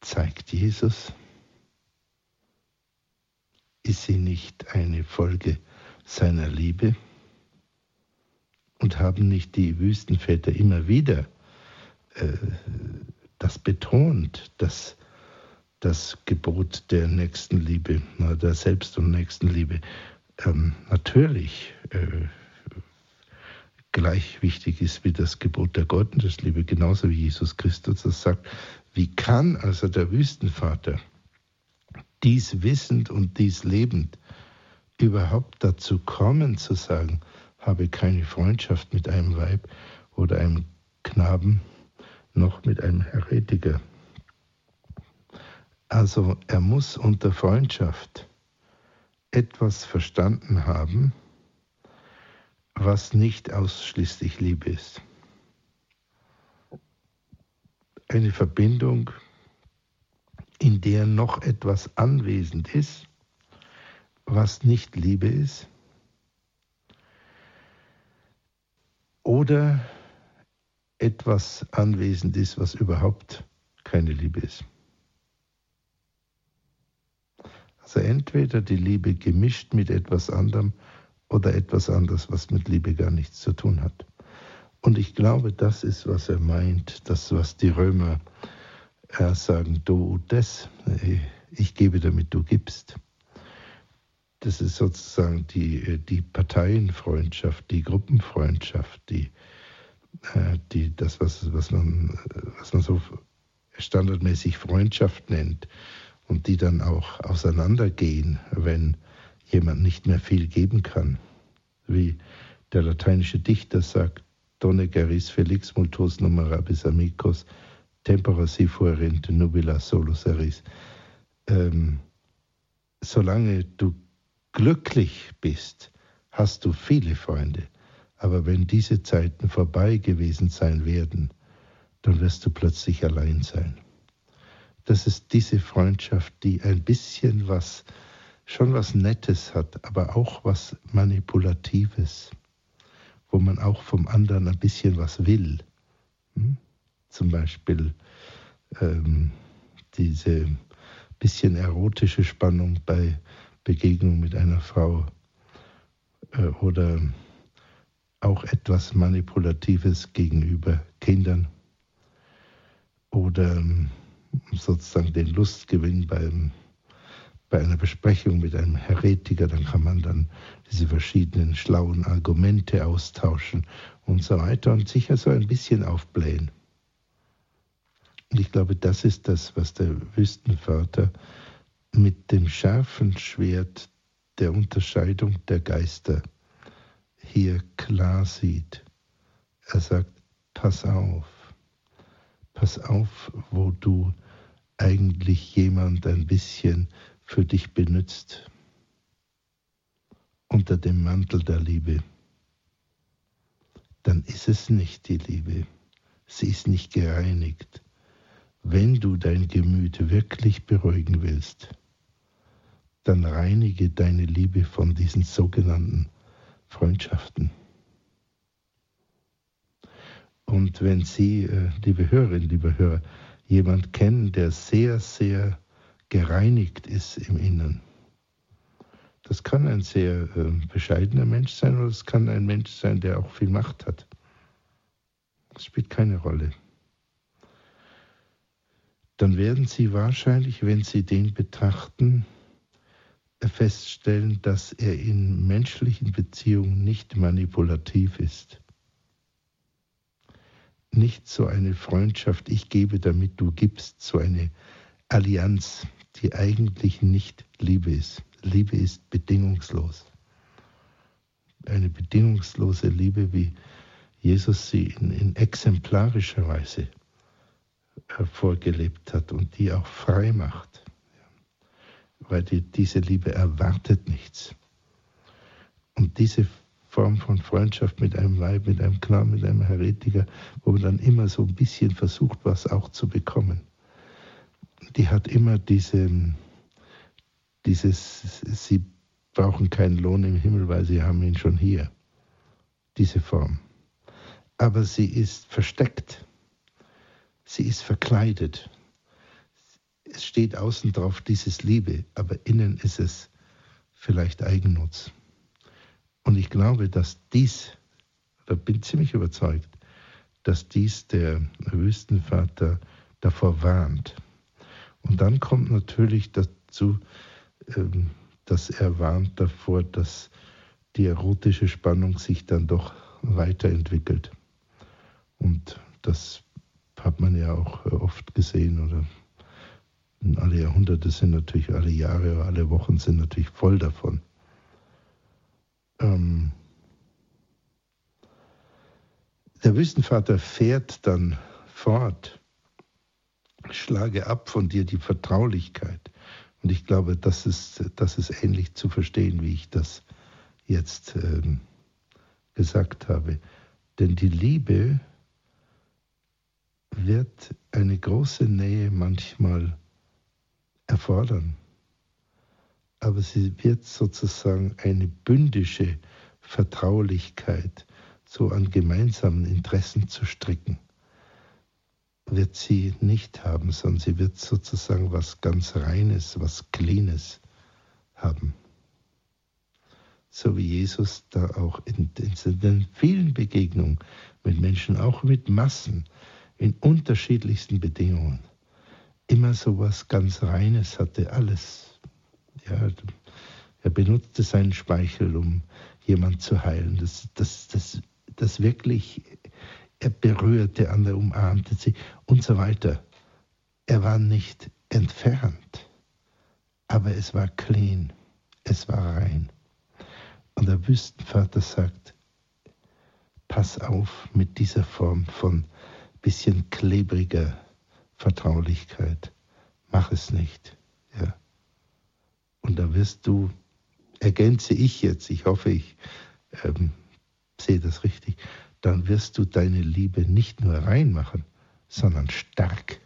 zeigt Jesus. Ist sie nicht eine Folge seiner Liebe? Und haben nicht die Wüstenväter immer wieder äh, das betont, dass das Gebot der Nächstenliebe, der Selbst- und Nächstenliebe ähm, natürlich äh, gleich wichtig ist wie das Gebot der Gottesliebe, genauso wie Jesus Christus das sagt. Wie kann also der Wüstenvater dies wissend und dies lebend überhaupt dazu kommen zu sagen, habe keine Freundschaft mit einem Weib oder einem Knaben, noch mit einem Heretiker. Also er muss unter Freundschaft etwas verstanden haben, was nicht ausschließlich Liebe ist. Eine Verbindung, in der noch etwas anwesend ist, was nicht Liebe ist, oder etwas anwesend ist, was überhaupt keine Liebe ist. Also entweder die Liebe gemischt mit etwas anderem oder etwas anderes, was mit Liebe gar nichts zu tun hat. Und ich glaube, das ist, was er meint, das, was die Römer äh, sagen, du das, ich gebe damit du gibst. Das ist sozusagen die, die Parteienfreundschaft, die Gruppenfreundschaft, die, äh, die, das, was, was, man, was man so standardmäßig Freundschaft nennt und die dann auch auseinandergehen, wenn jemand nicht mehr viel geben kann. Wie der lateinische Dichter sagt, Donne geris felix multos numerabis amicos, tempora si fuerent nubila solus eris. Ähm, solange du glücklich bist, hast du viele Freunde. Aber wenn diese Zeiten vorbei gewesen sein werden, dann wirst du plötzlich allein sein. Das ist diese Freundschaft, die ein bisschen was, schon was Nettes hat, aber auch was Manipulatives, wo man auch vom anderen ein bisschen was will. Hm? Zum Beispiel ähm, diese bisschen erotische Spannung bei Begegnung mit einer Frau äh, oder auch etwas Manipulatives gegenüber Kindern oder ähm, sozusagen den Lustgewinn beim, bei einer Besprechung mit einem Heretiker, dann kann man dann diese verschiedenen schlauen Argumente austauschen und so weiter und sicher so ein bisschen aufblähen. Und ich glaube, das ist das, was der Wüstenvater mit dem scharfen Schwert der Unterscheidung der Geister hier klar sieht. Er sagt, pass auf, pass auf, wo du eigentlich jemand ein bisschen für dich benützt, unter dem Mantel der Liebe, dann ist es nicht die Liebe, sie ist nicht gereinigt. Wenn du dein Gemüt wirklich beruhigen willst, dann reinige deine Liebe von diesen sogenannten Freundschaften. Und wenn Sie, äh, liebe Hörerinnen, liebe Hörer, jemand kennen, der sehr, sehr gereinigt ist im Innern, das kann ein sehr äh, bescheidener Mensch sein oder es kann ein Mensch sein, der auch viel Macht hat. Das spielt keine Rolle. Dann werden Sie wahrscheinlich, wenn Sie den betrachten, feststellen, dass er in menschlichen Beziehungen nicht manipulativ ist. Nicht so eine Freundschaft, ich gebe, damit du gibst, so eine Allianz, die eigentlich nicht Liebe ist. Liebe ist bedingungslos. Eine bedingungslose Liebe, wie Jesus sie in, in exemplarischer Weise vorgelebt hat und die auch frei macht weil die, diese Liebe erwartet nichts. Und diese Form von Freundschaft mit einem Weib, mit einem Knaben, mit einem Heretiker, wo man dann immer so ein bisschen versucht, was auch zu bekommen, die hat immer diese, dieses, sie brauchen keinen Lohn im Himmel, weil sie haben ihn schon hier, diese Form. Aber sie ist versteckt, sie ist verkleidet, es steht außen drauf dieses Liebe, aber innen ist es vielleicht Eigennutz. Und ich glaube, dass dies, da bin ziemlich überzeugt, dass dies der Wüstenvater davor warnt. Und dann kommt natürlich dazu, ähm, dass er warnt davor, dass die erotische Spannung sich dann doch weiterentwickelt. Und das hat man ja auch oft gesehen oder alle Jahrhunderte sind natürlich, alle Jahre, alle Wochen sind natürlich voll davon. Ähm der Wüstenvater fährt dann fort. Schlage ab von dir die Vertraulichkeit. Und ich glaube, das ist, das ist ähnlich zu verstehen, wie ich das jetzt ähm, gesagt habe. Denn die Liebe wird eine große Nähe manchmal erfordern. Aber sie wird sozusagen eine bündische Vertraulichkeit, so an gemeinsamen Interessen zu stricken, wird sie nicht haben, sondern sie wird sozusagen was ganz Reines, was Cleanes haben. So wie Jesus da auch in, in den vielen Begegnungen mit Menschen, auch mit Massen, in unterschiedlichsten Bedingungen, immer so was ganz Reines hatte, alles. Ja, er benutzte seinen Speichel, um jemand zu heilen. Das, das, das, das wirklich, er berührte andere, umarmte sie und so weiter. Er war nicht entfernt, aber es war clean, es war rein. Und der Wüstenvater sagt, pass auf mit dieser Form von bisschen klebriger Vertraulichkeit. Mach es nicht. Ja. Und da wirst du, ergänze ich jetzt, ich hoffe, ich ähm, sehe das richtig, dann wirst du deine Liebe nicht nur reinmachen, sondern stark.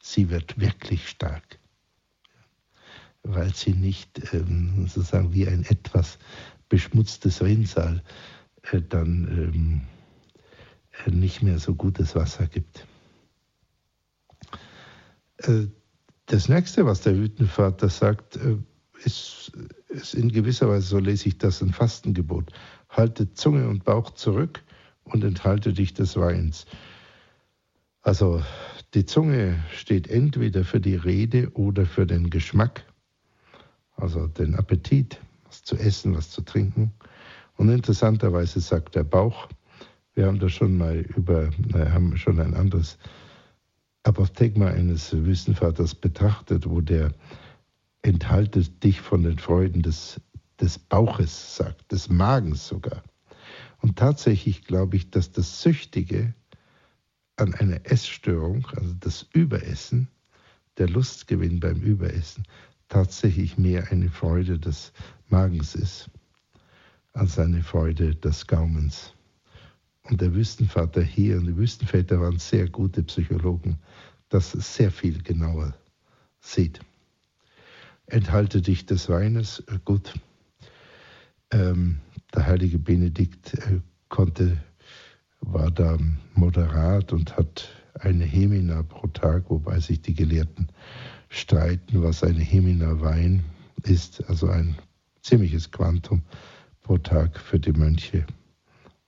Sie wird wirklich stark, weil sie nicht ähm, sozusagen wie ein etwas beschmutztes Rinnsal äh, dann ähm, äh, nicht mehr so gutes Wasser gibt. Äh, das nächste, was der Hütenvater sagt, äh, ist, ist in gewisser Weise, so lese ich das, ein Fastengebot. Halte Zunge und Bauch zurück und enthalte dich des Weins. Also die Zunge steht entweder für die Rede oder für den Geschmack, also den Appetit, was zu essen, was zu trinken. Und interessanterweise sagt der Bauch, wir haben da schon mal über, haben schon ein anderes Apothegma eines Wüstenvaters betrachtet, wo der enthaltet dich von den Freuden des, des Bauches sagt, des Magens sogar. Und tatsächlich glaube ich, dass das Süchtige an einer Essstörung, also das Überessen, der Lustgewinn beim Überessen, tatsächlich mehr eine Freude des Magens ist als eine Freude des Gaumens. Und der Wüstenvater hier und die Wüstenväter waren sehr gute Psychologen, das sehr viel genauer sieht. Enthalte dich des Weines, äh, gut. Ähm, der heilige Benedikt äh, konnte, war da moderat und hat eine Hemina pro Tag, wobei sich die Gelehrten streiten, was eine Hemina Wein ist, also ein ziemliches Quantum pro Tag für die Mönche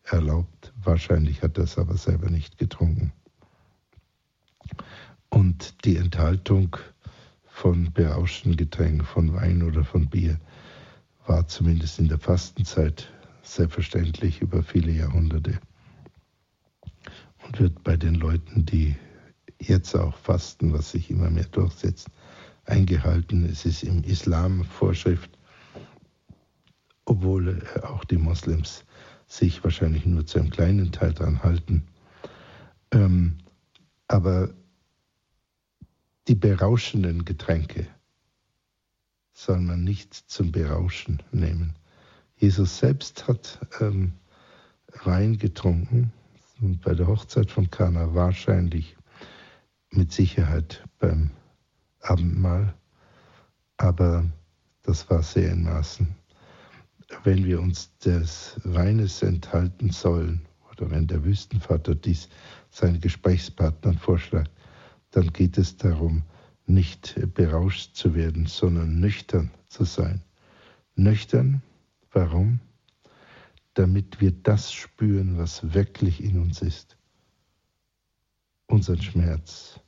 erlaubt. Wahrscheinlich hat er es aber selber nicht getrunken. Und die Enthaltung von berauschenden Getränken, von Wein oder von Bier, war zumindest in der Fastenzeit selbstverständlich über viele Jahrhunderte und wird bei den Leuten, die jetzt auch fasten, was sich immer mehr durchsetzt, eingehalten. Es ist im Islam Vorschrift, obwohl auch die Moslems sich wahrscheinlich nur zu einem kleinen Teil dran halten. Ähm, aber die berauschenden Getränke soll man nicht zum Berauschen nehmen. Jesus selbst hat ähm, Wein getrunken und bei der Hochzeit von Kana wahrscheinlich mit Sicherheit beim Abendmahl, aber das war sehr in Maßen wenn wir uns des Weines enthalten sollen oder wenn der Wüstenvater dies seinen Gesprächspartnern vorschlägt, dann geht es darum, nicht berauscht zu werden, sondern nüchtern zu sein. Nüchtern, warum? damit wir das spüren, was wirklich in uns ist. Unseren Schmerz,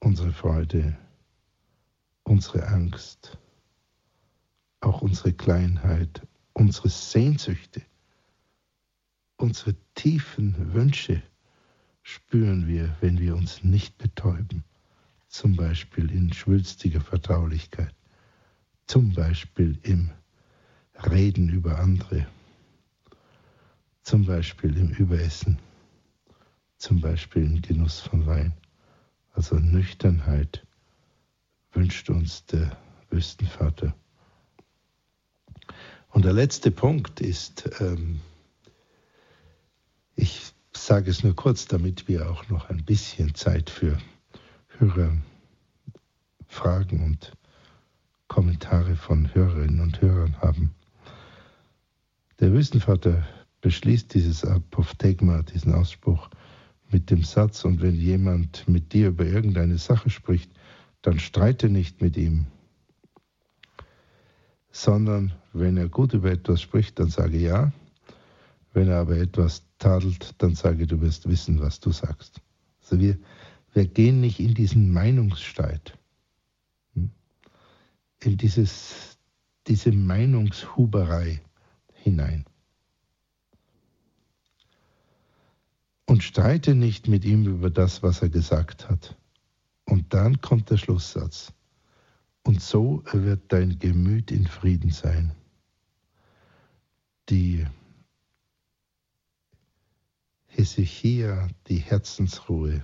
unsere Freude, unsere Angst, auch unsere Kleinheit, unsere Sehnsüchte, unsere tiefen Wünsche spüren wir, wenn wir uns nicht betäuben, zum Beispiel in schwülstiger Vertraulichkeit, zum Beispiel im Reden über andere, zum Beispiel im Überessen, zum Beispiel im Genuss von Wein. Also Nüchternheit wünscht uns der Wüstenvater. Und der letzte Punkt ist, ähm, ich sage es nur kurz, damit wir auch noch ein bisschen Zeit für Hörerfragen und Kommentare von Hörerinnen und Hörern haben. Der Wüstenvater beschließt dieses Apophthegma, diesen Ausspruch, mit dem Satz, und wenn jemand mit dir über irgendeine Sache spricht, dann streite nicht mit ihm, sondern wenn er gut über etwas spricht, dann sage ja, wenn er aber etwas tadelt, dann sage du wirst wissen, was du sagst. Also wir, wir gehen nicht in diesen Meinungsstreit, hm, in dieses, diese Meinungshuberei hinein. Und streite nicht mit ihm über das, was er gesagt hat. Und dann kommt der Schlusssatz. Und so wird dein Gemüt in Frieden sein. Die Hesychia, die Herzensruhe,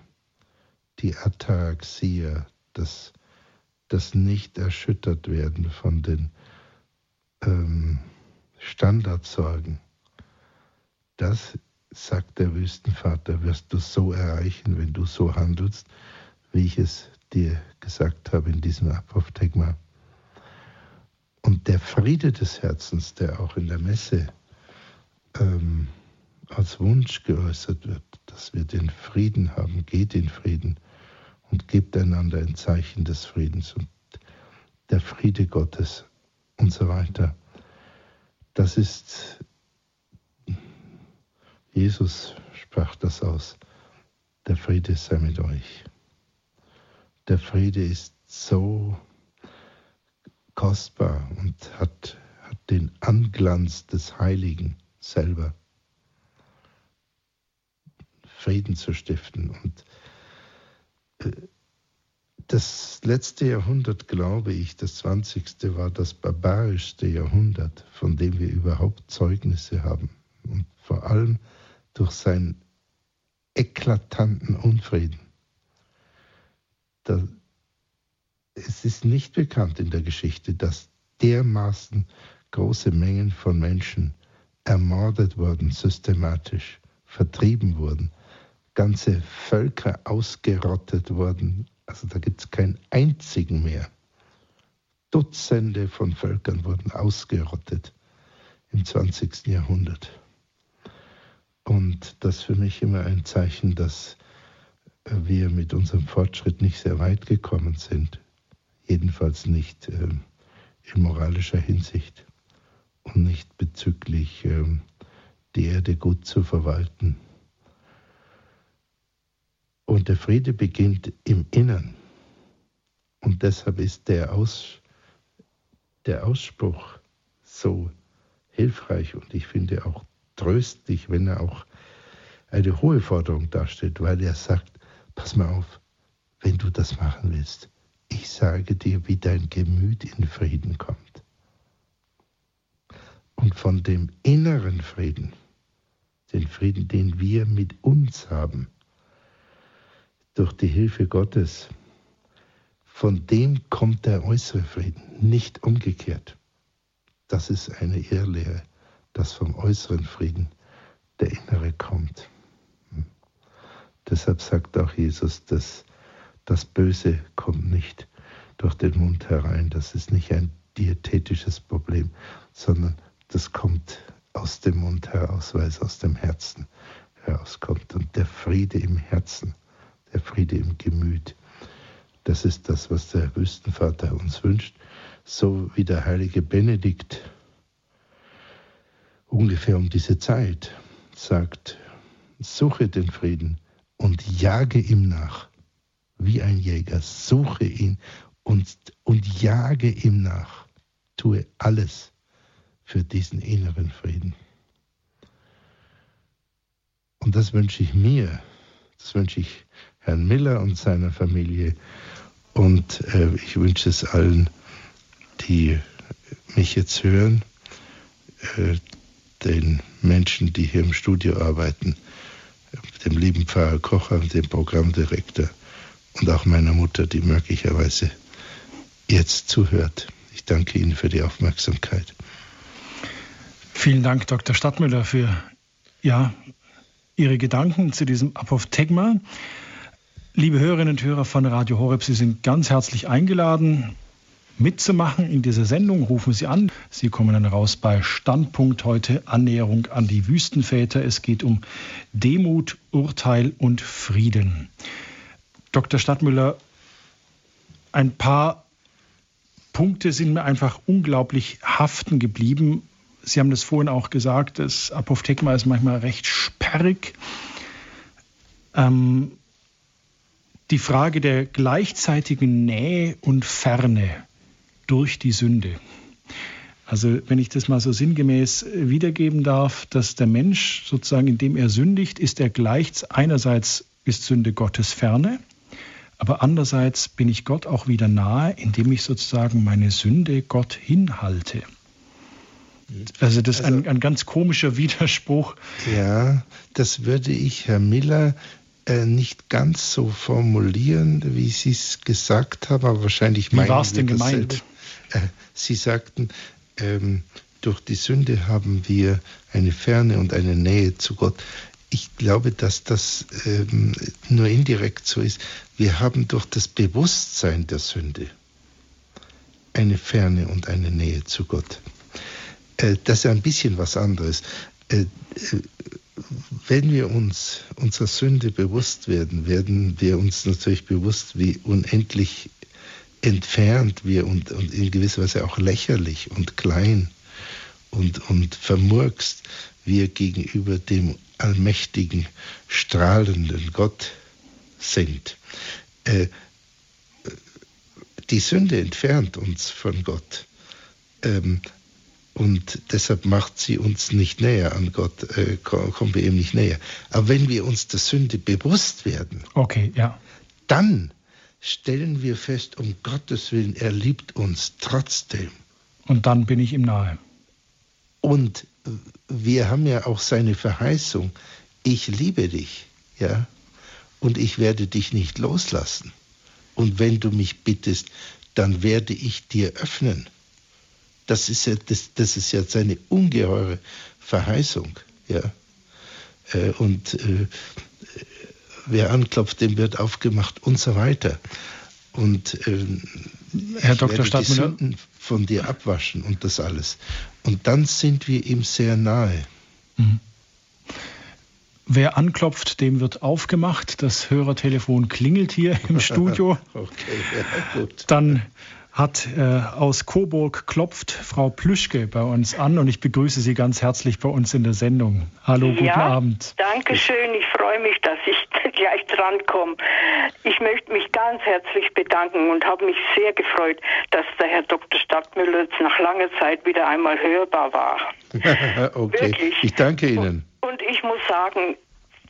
die Ataraxia, das, das nicht erschüttert werden von den ähm, Standardsorgen, das, sagt der Wüstenvater, wirst du so erreichen, wenn du so handelst, wie ich es dir gesagt habe in diesem Apophthegma. Und der Friede des Herzens, der auch in der Messe ähm, als Wunsch geäußert wird, dass wir den Frieden haben, geht in Frieden und gebt einander ein Zeichen des Friedens und der Friede Gottes und so weiter. Das ist, Jesus sprach das aus, der Friede sei mit euch. Der Friede ist so kostbar und hat, hat den Anglanz des Heiligen selber. Frieden zu stiften. Und äh, das letzte Jahrhundert, glaube ich, das 20. war das barbarischste Jahrhundert, von dem wir überhaupt Zeugnisse haben. Und vor allem durch seinen eklatanten Unfrieden. Da, es ist nicht bekannt in der Geschichte, dass dermaßen große Mengen von Menschen ermordet wurden, systematisch vertrieben wurden, ganze Völker ausgerottet wurden also da gibt es keinen einzigen mehr. Dutzende von Völkern wurden ausgerottet im 20. Jahrhundert. Und das ist für mich immer ein Zeichen, dass wir mit unserem Fortschritt nicht sehr weit gekommen sind. Jedenfalls nicht äh, in moralischer Hinsicht und nicht bezüglich äh, die Erde gut zu verwalten. Und der Friede beginnt im Innern. Und deshalb ist der, Aus, der Ausspruch so hilfreich und ich finde auch tröstlich, wenn er auch eine hohe Forderung darstellt, weil er sagt, pass mal auf, wenn du das machen willst, ich sage dir, wie dein Gemüt in Frieden kommt. Und von dem inneren Frieden, den Frieden, den wir mit uns haben, durch die Hilfe Gottes, von dem kommt der äußere Frieden, nicht umgekehrt. Das ist eine Irrlehre, dass vom äußeren Frieden der innere kommt. Deshalb sagt auch Jesus, dass das Böse kommt nicht durch den Mund herein. Das ist nicht ein diätetisches Problem, sondern das kommt aus dem Mund heraus, weil es aus dem Herzen herauskommt. Und der Friede im Herzen der Friede im Gemüt. Das ist das, was der Wüstenvater uns wünscht, so wie der heilige Benedikt ungefähr um diese Zeit sagt, suche den Frieden und jage ihm nach. Wie ein Jäger, suche ihn und, und jage ihm nach. Tue alles für diesen inneren Frieden. Und das wünsche ich mir, das wünsche ich Herrn Miller und seiner Familie und äh, ich wünsche es allen, die mich jetzt hören, äh, den Menschen, die hier im Studio arbeiten, dem lieben Pfarrer Kocher, dem Programmdirektor und auch meiner Mutter, die möglicherweise jetzt zuhört. Ich danke Ihnen für die Aufmerksamkeit. Vielen Dank, Dr. Stadtmüller, für ja, Ihre Gedanken zu diesem Apophthegma. Liebe Hörerinnen und Hörer von Radio Horeb, Sie sind ganz herzlich eingeladen, mitzumachen in dieser Sendung. Rufen Sie an. Sie kommen dann raus bei Standpunkt heute Annäherung an die Wüstenväter. Es geht um Demut, Urteil und Frieden. Dr. Stadtmüller, ein paar Punkte sind mir einfach unglaublich haften geblieben. Sie haben das vorhin auch gesagt, das Apophthegma ist manchmal recht sperrig. Ähm, die Frage der gleichzeitigen Nähe und Ferne durch die Sünde. Also wenn ich das mal so sinngemäß wiedergeben darf, dass der Mensch sozusagen, indem er sündigt, ist er gleich, einerseits ist Sünde Gottes ferne, aber andererseits bin ich Gott auch wieder nahe, indem ich sozusagen meine Sünde Gott hinhalte. Also das ist also, ein, ein ganz komischer Widerspruch. Ja, das würde ich, Herr Miller, äh, nicht ganz so formulieren, wie Sie es gesagt haben, aber wahrscheinlich meinen Wie war es denn gemeint? Äh, Sie sagten, ähm, durch die Sünde haben wir eine Ferne und eine Nähe zu Gott. Ich glaube, dass das ähm, nur indirekt so ist. Wir haben durch das Bewusstsein der Sünde eine Ferne und eine Nähe zu Gott. Äh, das ist ein bisschen was anderes. Äh, äh, wenn wir uns unserer Sünde bewusst werden, werden wir uns natürlich bewusst, wie unendlich entfernt wir und, und in gewisser Weise auch lächerlich und klein und, und vermurkst wir gegenüber dem allmächtigen, strahlenden Gott sind. Äh, die Sünde entfernt uns von Gott. Ähm, und deshalb macht sie uns nicht näher an Gott, äh, kommen wir ihm nicht näher. Aber wenn wir uns der Sünde bewusst werden, okay, ja. dann stellen wir fest, um Gottes Willen, er liebt uns trotzdem. Und dann bin ich ihm nahe. Und wir haben ja auch seine Verheißung, ich liebe dich, ja, und ich werde dich nicht loslassen. Und wenn du mich bittest, dann werde ich dir öffnen. Das ist ja, das, das ist ja seine ungeheure Verheißung. Ja. Äh, und äh, wer anklopft, dem wird aufgemacht und so weiter. Und äh, Herr Dr. Stadtmüller, die Sünden von dir abwaschen und das alles. Und dann sind wir ihm sehr nahe. Mhm. Wer anklopft, dem wird aufgemacht. Das Hörertelefon klingelt hier [LAUGHS] im Studio. okay, ja, gut. Dann hat äh, aus Coburg klopft Frau Plüschke bei uns an und ich begrüße Sie ganz herzlich bei uns in der Sendung. Hallo, guten ja, Abend. Danke schön. Ich freue mich, dass ich [LAUGHS] gleich drankomme. Ich möchte mich ganz herzlich bedanken und habe mich sehr gefreut, dass der Herr Dr. Stadtmüller jetzt nach langer Zeit wieder einmal hörbar war. [LAUGHS] okay. Wirklich. Ich danke Ihnen. Und, und ich muss sagen,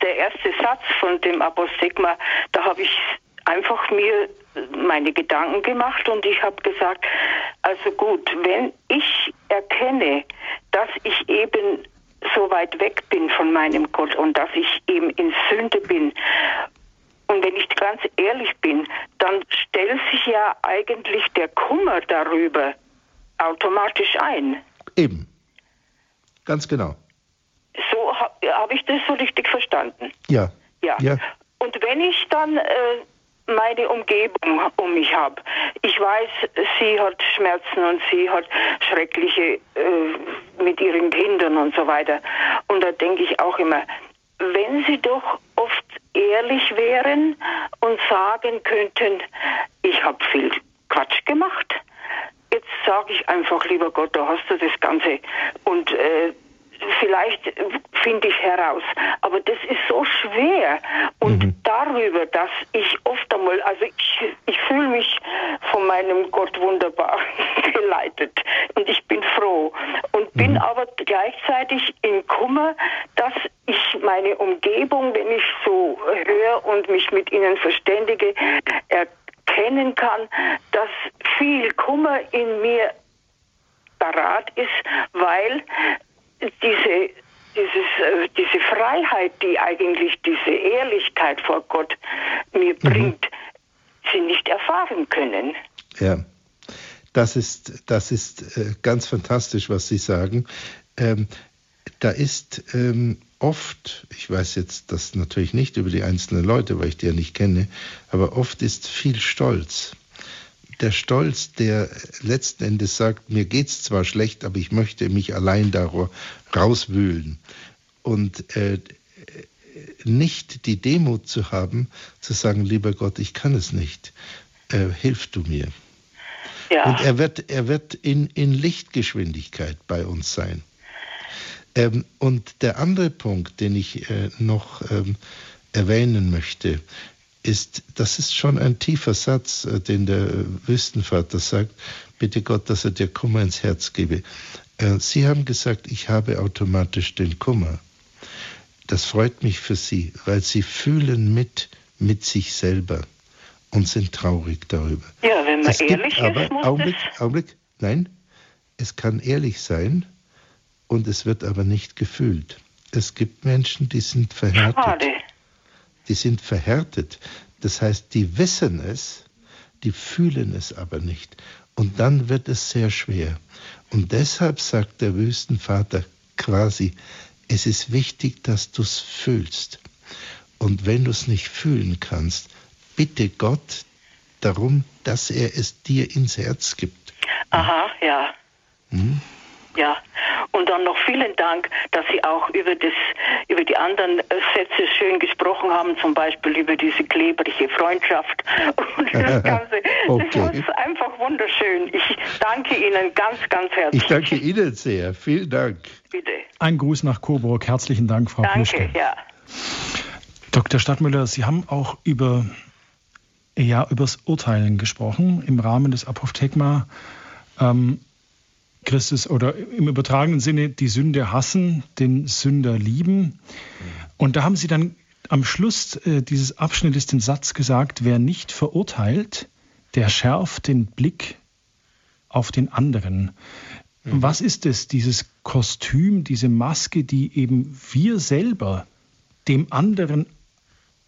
der erste Satz von dem Apostigma, da habe ich einfach mir meine Gedanken gemacht und ich habe gesagt, also gut, wenn ich erkenne, dass ich eben so weit weg bin von meinem Gott und dass ich eben in Sünde bin und wenn ich ganz ehrlich bin, dann stellt sich ja eigentlich der Kummer darüber automatisch ein. Eben. Ganz genau. So habe hab ich das so richtig verstanden. Ja. Ja. ja. Und wenn ich dann äh, meine Umgebung um mich habe. Ich weiß, sie hat Schmerzen und sie hat schreckliche äh, mit ihren Kindern und so weiter. Und da denke ich auch immer, wenn sie doch oft ehrlich wären und sagen könnten, ich habe viel Quatsch gemacht, jetzt sage ich einfach, lieber Gott, da hast du das Ganze und äh, finde ich heraus. Aber das ist so schwer. Und mhm. darüber, dass ich oft einmal, also ich, ich fühle mich von meinem Gott wunderbar [LAUGHS] geleitet. Und ich bin froh. Und bin mhm. aber gleichzeitig in Kummer, dass ich meine Umgebung, wenn ich so höre und mich mit ihnen verständige, erkennen kann, dass viel Kummer in mir parat ist, weil diese dieses, äh, diese Freiheit, die eigentlich diese Ehrlichkeit vor Gott mir mhm. bringt, sie nicht erfahren können. Ja, das ist, das ist äh, ganz fantastisch, was Sie sagen. Ähm, da ist ähm, oft, ich weiß jetzt das natürlich nicht über die einzelnen Leute, weil ich die ja nicht kenne, aber oft ist viel Stolz der Stolz, der letzten Endes sagt, mir geht es zwar schlecht, aber ich möchte mich allein da rauswühlen. Und äh, nicht die Demut zu haben, zu sagen, lieber Gott, ich kann es nicht, äh, hilf du mir. Ja. Und er wird, er wird in, in Lichtgeschwindigkeit bei uns sein. Ähm, und der andere Punkt, den ich äh, noch ähm, erwähnen möchte, ist, das ist schon ein tiefer Satz, äh, den der Wüstenvater sagt, bitte Gott, dass er dir Kummer ins Herz gebe. Äh, Sie haben gesagt, ich habe automatisch den Kummer. Das freut mich für Sie, weil Sie fühlen mit, mit sich selber und sind traurig darüber. Ja, wenn man es ehrlich aber, ist, muss Augenblick, Augenblick, nein, es kann ehrlich sein und es wird aber nicht gefühlt. Es gibt Menschen, die sind verhärtet. Schade die sind verhärtet. Das heißt, die wissen es, die fühlen es aber nicht. Und dann wird es sehr schwer. Und deshalb sagt der Wüstenvater quasi, es ist wichtig, dass du es fühlst. Und wenn du es nicht fühlen kannst, bitte Gott darum, dass er es dir ins Herz gibt. Aha, ja. Hm? Ja, und dann noch vielen Dank, dass Sie auch über, das, über die anderen Sätze schön gesprochen haben, zum Beispiel über diese klebrige Freundschaft [LAUGHS] und das Ganze. okay. Das ist einfach wunderschön. Ich danke Ihnen ganz, ganz herzlich. Ich danke Ihnen sehr. Vielen Dank. Bitte. Ein Gruß nach Coburg. Herzlichen Dank, Frau Danke, Pluschke. ja. Dr. Stadtmüller, Sie haben auch über, ja, übers Urteilen gesprochen im Rahmen des Apophthegma. Ähm, Christus oder im übertragenen Sinne die Sünde hassen, den Sünder lieben. Und da haben sie dann am Schluss äh, dieses Abschnittes den Satz gesagt, wer nicht verurteilt, der schärft den Blick auf den anderen. Mhm. Was ist es, dieses Kostüm, diese Maske, die eben wir selber dem anderen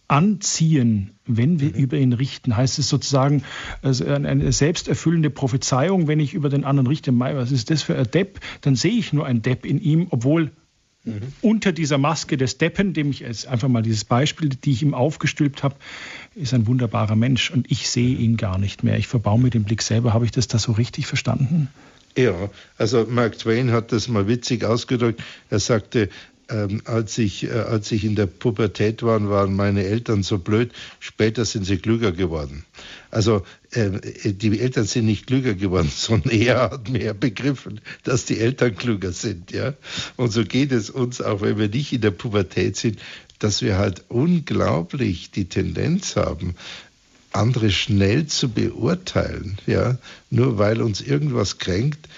anziehen, wenn wir mhm. über ihn richten. Heißt es sozusagen also eine selbsterfüllende Prophezeiung, wenn ich über den anderen richte, Mai, was ist das für ein Depp? Dann sehe ich nur ein Depp in ihm, obwohl mhm. unter dieser Maske des Deppen, dem ich jetzt einfach mal dieses Beispiel, die ich ihm aufgestülpt habe, ist ein wunderbarer Mensch und ich sehe ihn gar nicht mehr. Ich verbaume den Blick selber. Habe ich das da so richtig verstanden? Ja, also Mark Twain hat das mal witzig ausgedrückt. Er sagte, ähm, als, ich, äh, als ich in der Pubertät war, waren meine Eltern so blöd, später sind sie klüger geworden. Also äh, die Eltern sind nicht klüger geworden, [LAUGHS] sondern er hat mehr begriffen, dass die Eltern klüger sind. Ja? Und so geht es uns auch, wenn wir nicht in der Pubertät sind, dass wir halt unglaublich die Tendenz haben, andere schnell zu beurteilen, ja, nur weil uns irgendwas kränkt,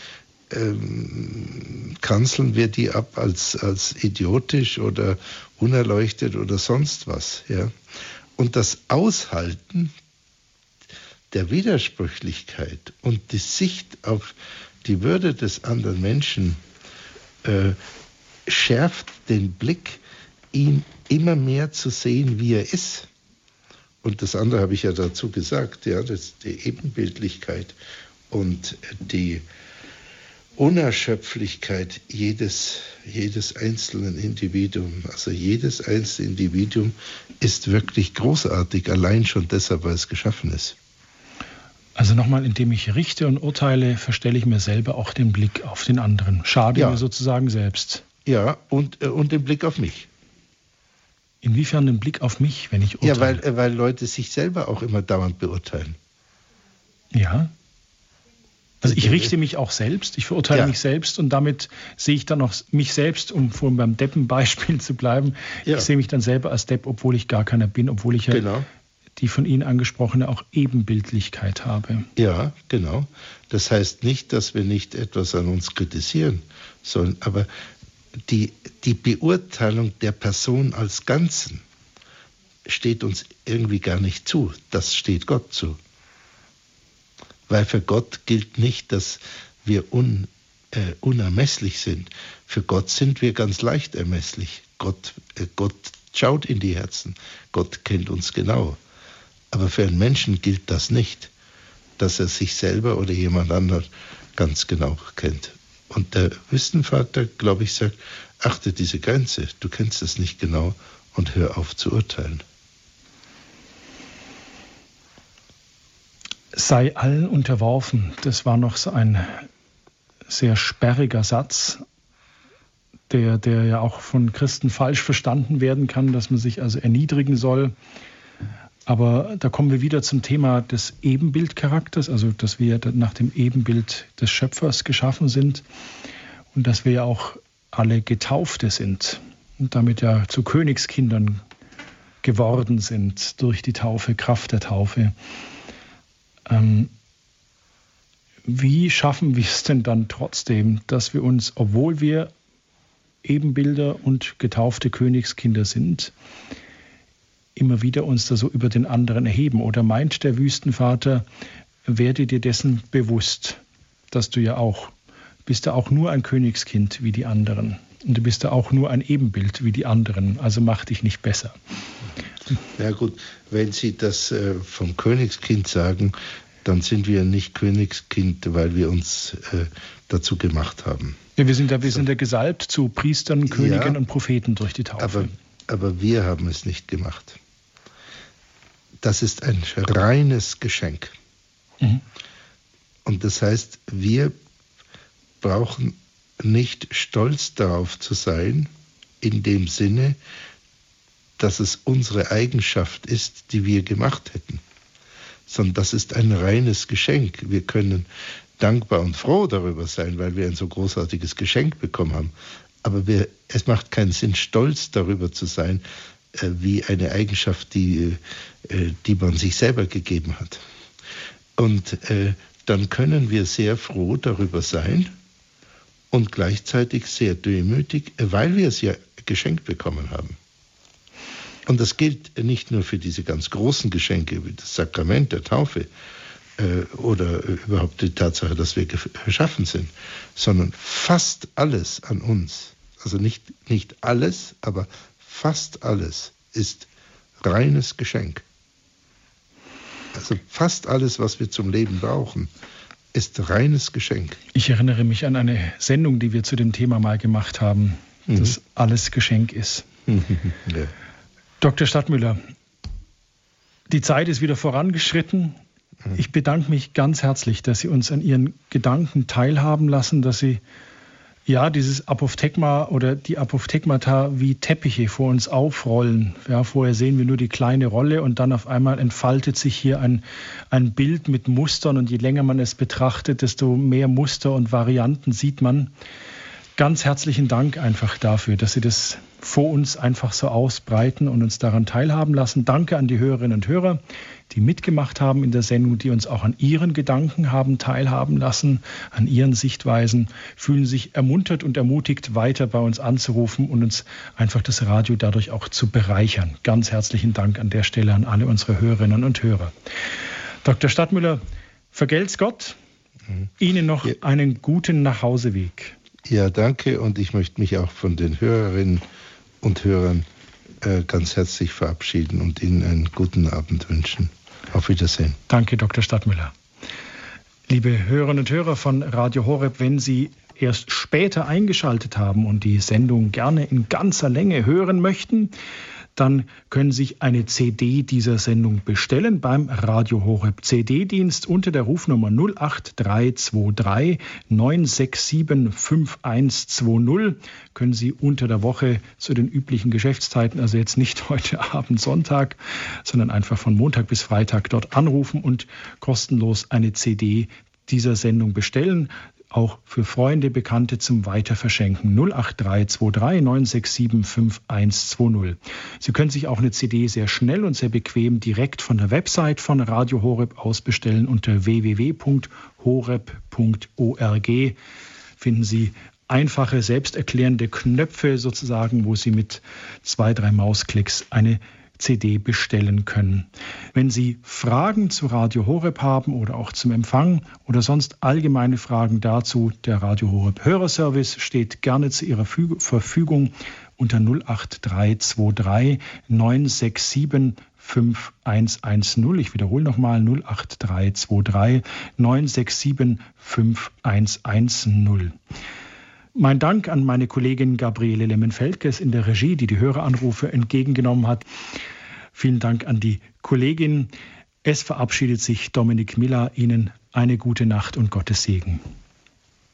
ähm, kanzeln wir die ab als, als idiotisch oder unerleuchtet oder sonst was. Ja? Und das Aushalten der Widersprüchlichkeit und die Sicht auf die Würde des anderen Menschen äh, schärft den Blick, ihn immer mehr zu sehen, wie er ist. Und das andere habe ich ja dazu gesagt, ja, das die Ebenbildlichkeit und die Unerschöpflichkeit jedes, jedes einzelnen Individuums. Also jedes einzelne Individuum ist wirklich großartig, allein schon deshalb, weil es geschaffen ist. Also nochmal, indem ich richte und urteile, verstelle ich mir selber auch den Blick auf den anderen. Schade ja. mir sozusagen selbst. Ja, und, äh, und den Blick auf mich. Inwiefern den Blick auf mich, wenn ich urteile? Ja, weil, äh, weil Leute sich selber auch immer dauernd beurteilen. Ja. Also ich richte mich auch selbst, ich verurteile ja. mich selbst und damit sehe ich dann auch mich selbst, um vorhin beim Deppenbeispiel [LAUGHS] zu bleiben, ja. ich sehe mich dann selber als Depp, obwohl ich gar keiner bin, obwohl ich ja genau. die von Ihnen angesprochene auch Ebenbildlichkeit habe. Ja, genau. Das heißt nicht, dass wir nicht etwas an uns kritisieren sollen, aber die, die Beurteilung der Person als Ganzen steht uns irgendwie gar nicht zu. Das steht Gott zu. Weil für Gott gilt nicht, dass wir un, äh, unermesslich sind. Für Gott sind wir ganz leicht ermesslich. Gott, äh, Gott schaut in die Herzen. Gott kennt uns genau. Aber für einen Menschen gilt das nicht, dass er sich selber oder jemand anderen ganz genau kennt. Und der Wüstenvater, glaube ich, sagt, achte diese Grenze, du kennst es nicht genau und hör auf zu urteilen. Sei allen unterworfen. Das war noch so ein sehr sperriger Satz, der, der ja auch von Christen falsch verstanden werden kann, dass man sich also erniedrigen soll. Aber da kommen wir wieder zum Thema des Ebenbildcharakters, also dass wir nach dem Ebenbild des Schöpfers geschaffen sind und dass wir ja auch alle Getaufte sind und damit ja zu Königskindern geworden sind durch die Taufe, Kraft der Taufe. Ähm, wie schaffen wir es denn dann trotzdem, dass wir uns, obwohl wir Ebenbilder und getaufte Königskinder sind, immer wieder uns da so über den anderen erheben? Oder meint der Wüstenvater, werde dir dessen bewusst, dass du ja auch, bist ja auch nur ein Königskind wie die anderen. Und du bist ja auch nur ein Ebenbild wie die anderen, also mach dich nicht besser. Ja gut, wenn Sie das äh, vom Königskind sagen, dann sind wir nicht Königskind, weil wir uns äh, dazu gemacht haben. Ja, wir sind ja, wir sind ja gesalbt zu Priestern, Königen ja, und Propheten durch die Taufe. Aber, aber wir haben es nicht gemacht. Das ist ein reines Geschenk. Mhm. Und das heißt, wir brauchen nicht stolz darauf zu sein, in dem Sinne, dass es unsere Eigenschaft ist, die wir gemacht hätten, sondern das ist ein reines Geschenk. Wir können dankbar und froh darüber sein, weil wir ein so großartiges Geschenk bekommen haben. Aber wir, es macht keinen Sinn, stolz darüber zu sein, äh, wie eine Eigenschaft, die, äh, die man sich selber gegeben hat. Und äh, dann können wir sehr froh darüber sein und gleichzeitig sehr demütig, weil wir es ja geschenkt bekommen haben. Und das gilt nicht nur für diese ganz großen Geschenke wie das Sakrament der Taufe äh, oder überhaupt die Tatsache, dass wir geschaffen sind, sondern fast alles an uns, also nicht, nicht alles, aber fast alles ist reines Geschenk. Also fast alles, was wir zum Leben brauchen, ist reines Geschenk. Ich erinnere mich an eine Sendung, die wir zu dem Thema mal gemacht haben, mhm. dass alles Geschenk ist. [LAUGHS] ja. Dr. Stadtmüller, die Zeit ist wieder vorangeschritten. Ich bedanke mich ganz herzlich, dass Sie uns an Ihren Gedanken teilhaben lassen, dass Sie ja dieses Apophthegma oder die Apophthegmata wie Teppiche vor uns aufrollen. Ja, vorher sehen wir nur die kleine Rolle und dann auf einmal entfaltet sich hier ein, ein Bild mit Mustern und je länger man es betrachtet, desto mehr Muster und Varianten sieht man. Ganz herzlichen Dank einfach dafür, dass Sie das vor uns einfach so ausbreiten und uns daran teilhaben lassen. Danke an die Hörerinnen und Hörer, die mitgemacht haben in der Sendung, die uns auch an ihren Gedanken haben teilhaben lassen, an ihren Sichtweisen, fühlen sich ermuntert und ermutigt, weiter bei uns anzurufen und uns einfach das Radio dadurch auch zu bereichern. Ganz herzlichen Dank an der Stelle an alle unsere Hörerinnen und Hörer. Dr. Stadtmüller, vergelt's Gott. Mhm. Ihnen noch einen guten Nachhauseweg. Ja, danke und ich möchte mich auch von den Hörerinnen und Hörern äh, ganz herzlich verabschieden und Ihnen einen guten Abend wünschen. Auf Wiedersehen. Danke, Dr. Stadtmüller. Liebe Hörerinnen und Hörer von Radio Horeb, wenn Sie erst später eingeschaltet haben und die Sendung gerne in ganzer Länge hören möchten, dann können Sie sich eine CD dieser Sendung bestellen beim Radio Horeb CD-Dienst unter der Rufnummer 08323 967 5120. Können Sie unter der Woche zu den üblichen Geschäftszeiten, also jetzt nicht [LAUGHS] heute Abend Sonntag, sondern einfach von Montag bis Freitag dort anrufen und kostenlos eine CD dieser Sendung bestellen auch für Freunde, Bekannte zum Weiterverschenken 08323 967 5120. Sie können sich auch eine CD sehr schnell und sehr bequem direkt von der Website von Radio Horeb aus bestellen unter www.horeb.org. Finden Sie einfache, selbsterklärende Knöpfe sozusagen, wo Sie mit zwei, drei Mausklicks eine CD bestellen können. Wenn Sie Fragen zu Radio Horeb haben oder auch zum Empfang oder sonst allgemeine Fragen dazu, der Radio Horeb Hörerservice steht gerne zu Ihrer Verfügung unter 08323 967 5110. Ich wiederhole nochmal 08323 967 5110. Mein Dank an meine Kollegin Gabriele Lemmenfeldkes in der Regie, die die Höreranrufe entgegengenommen hat. Vielen Dank an die Kollegin. Es verabschiedet sich Dominik Miller. Ihnen eine gute Nacht und Gottes Segen.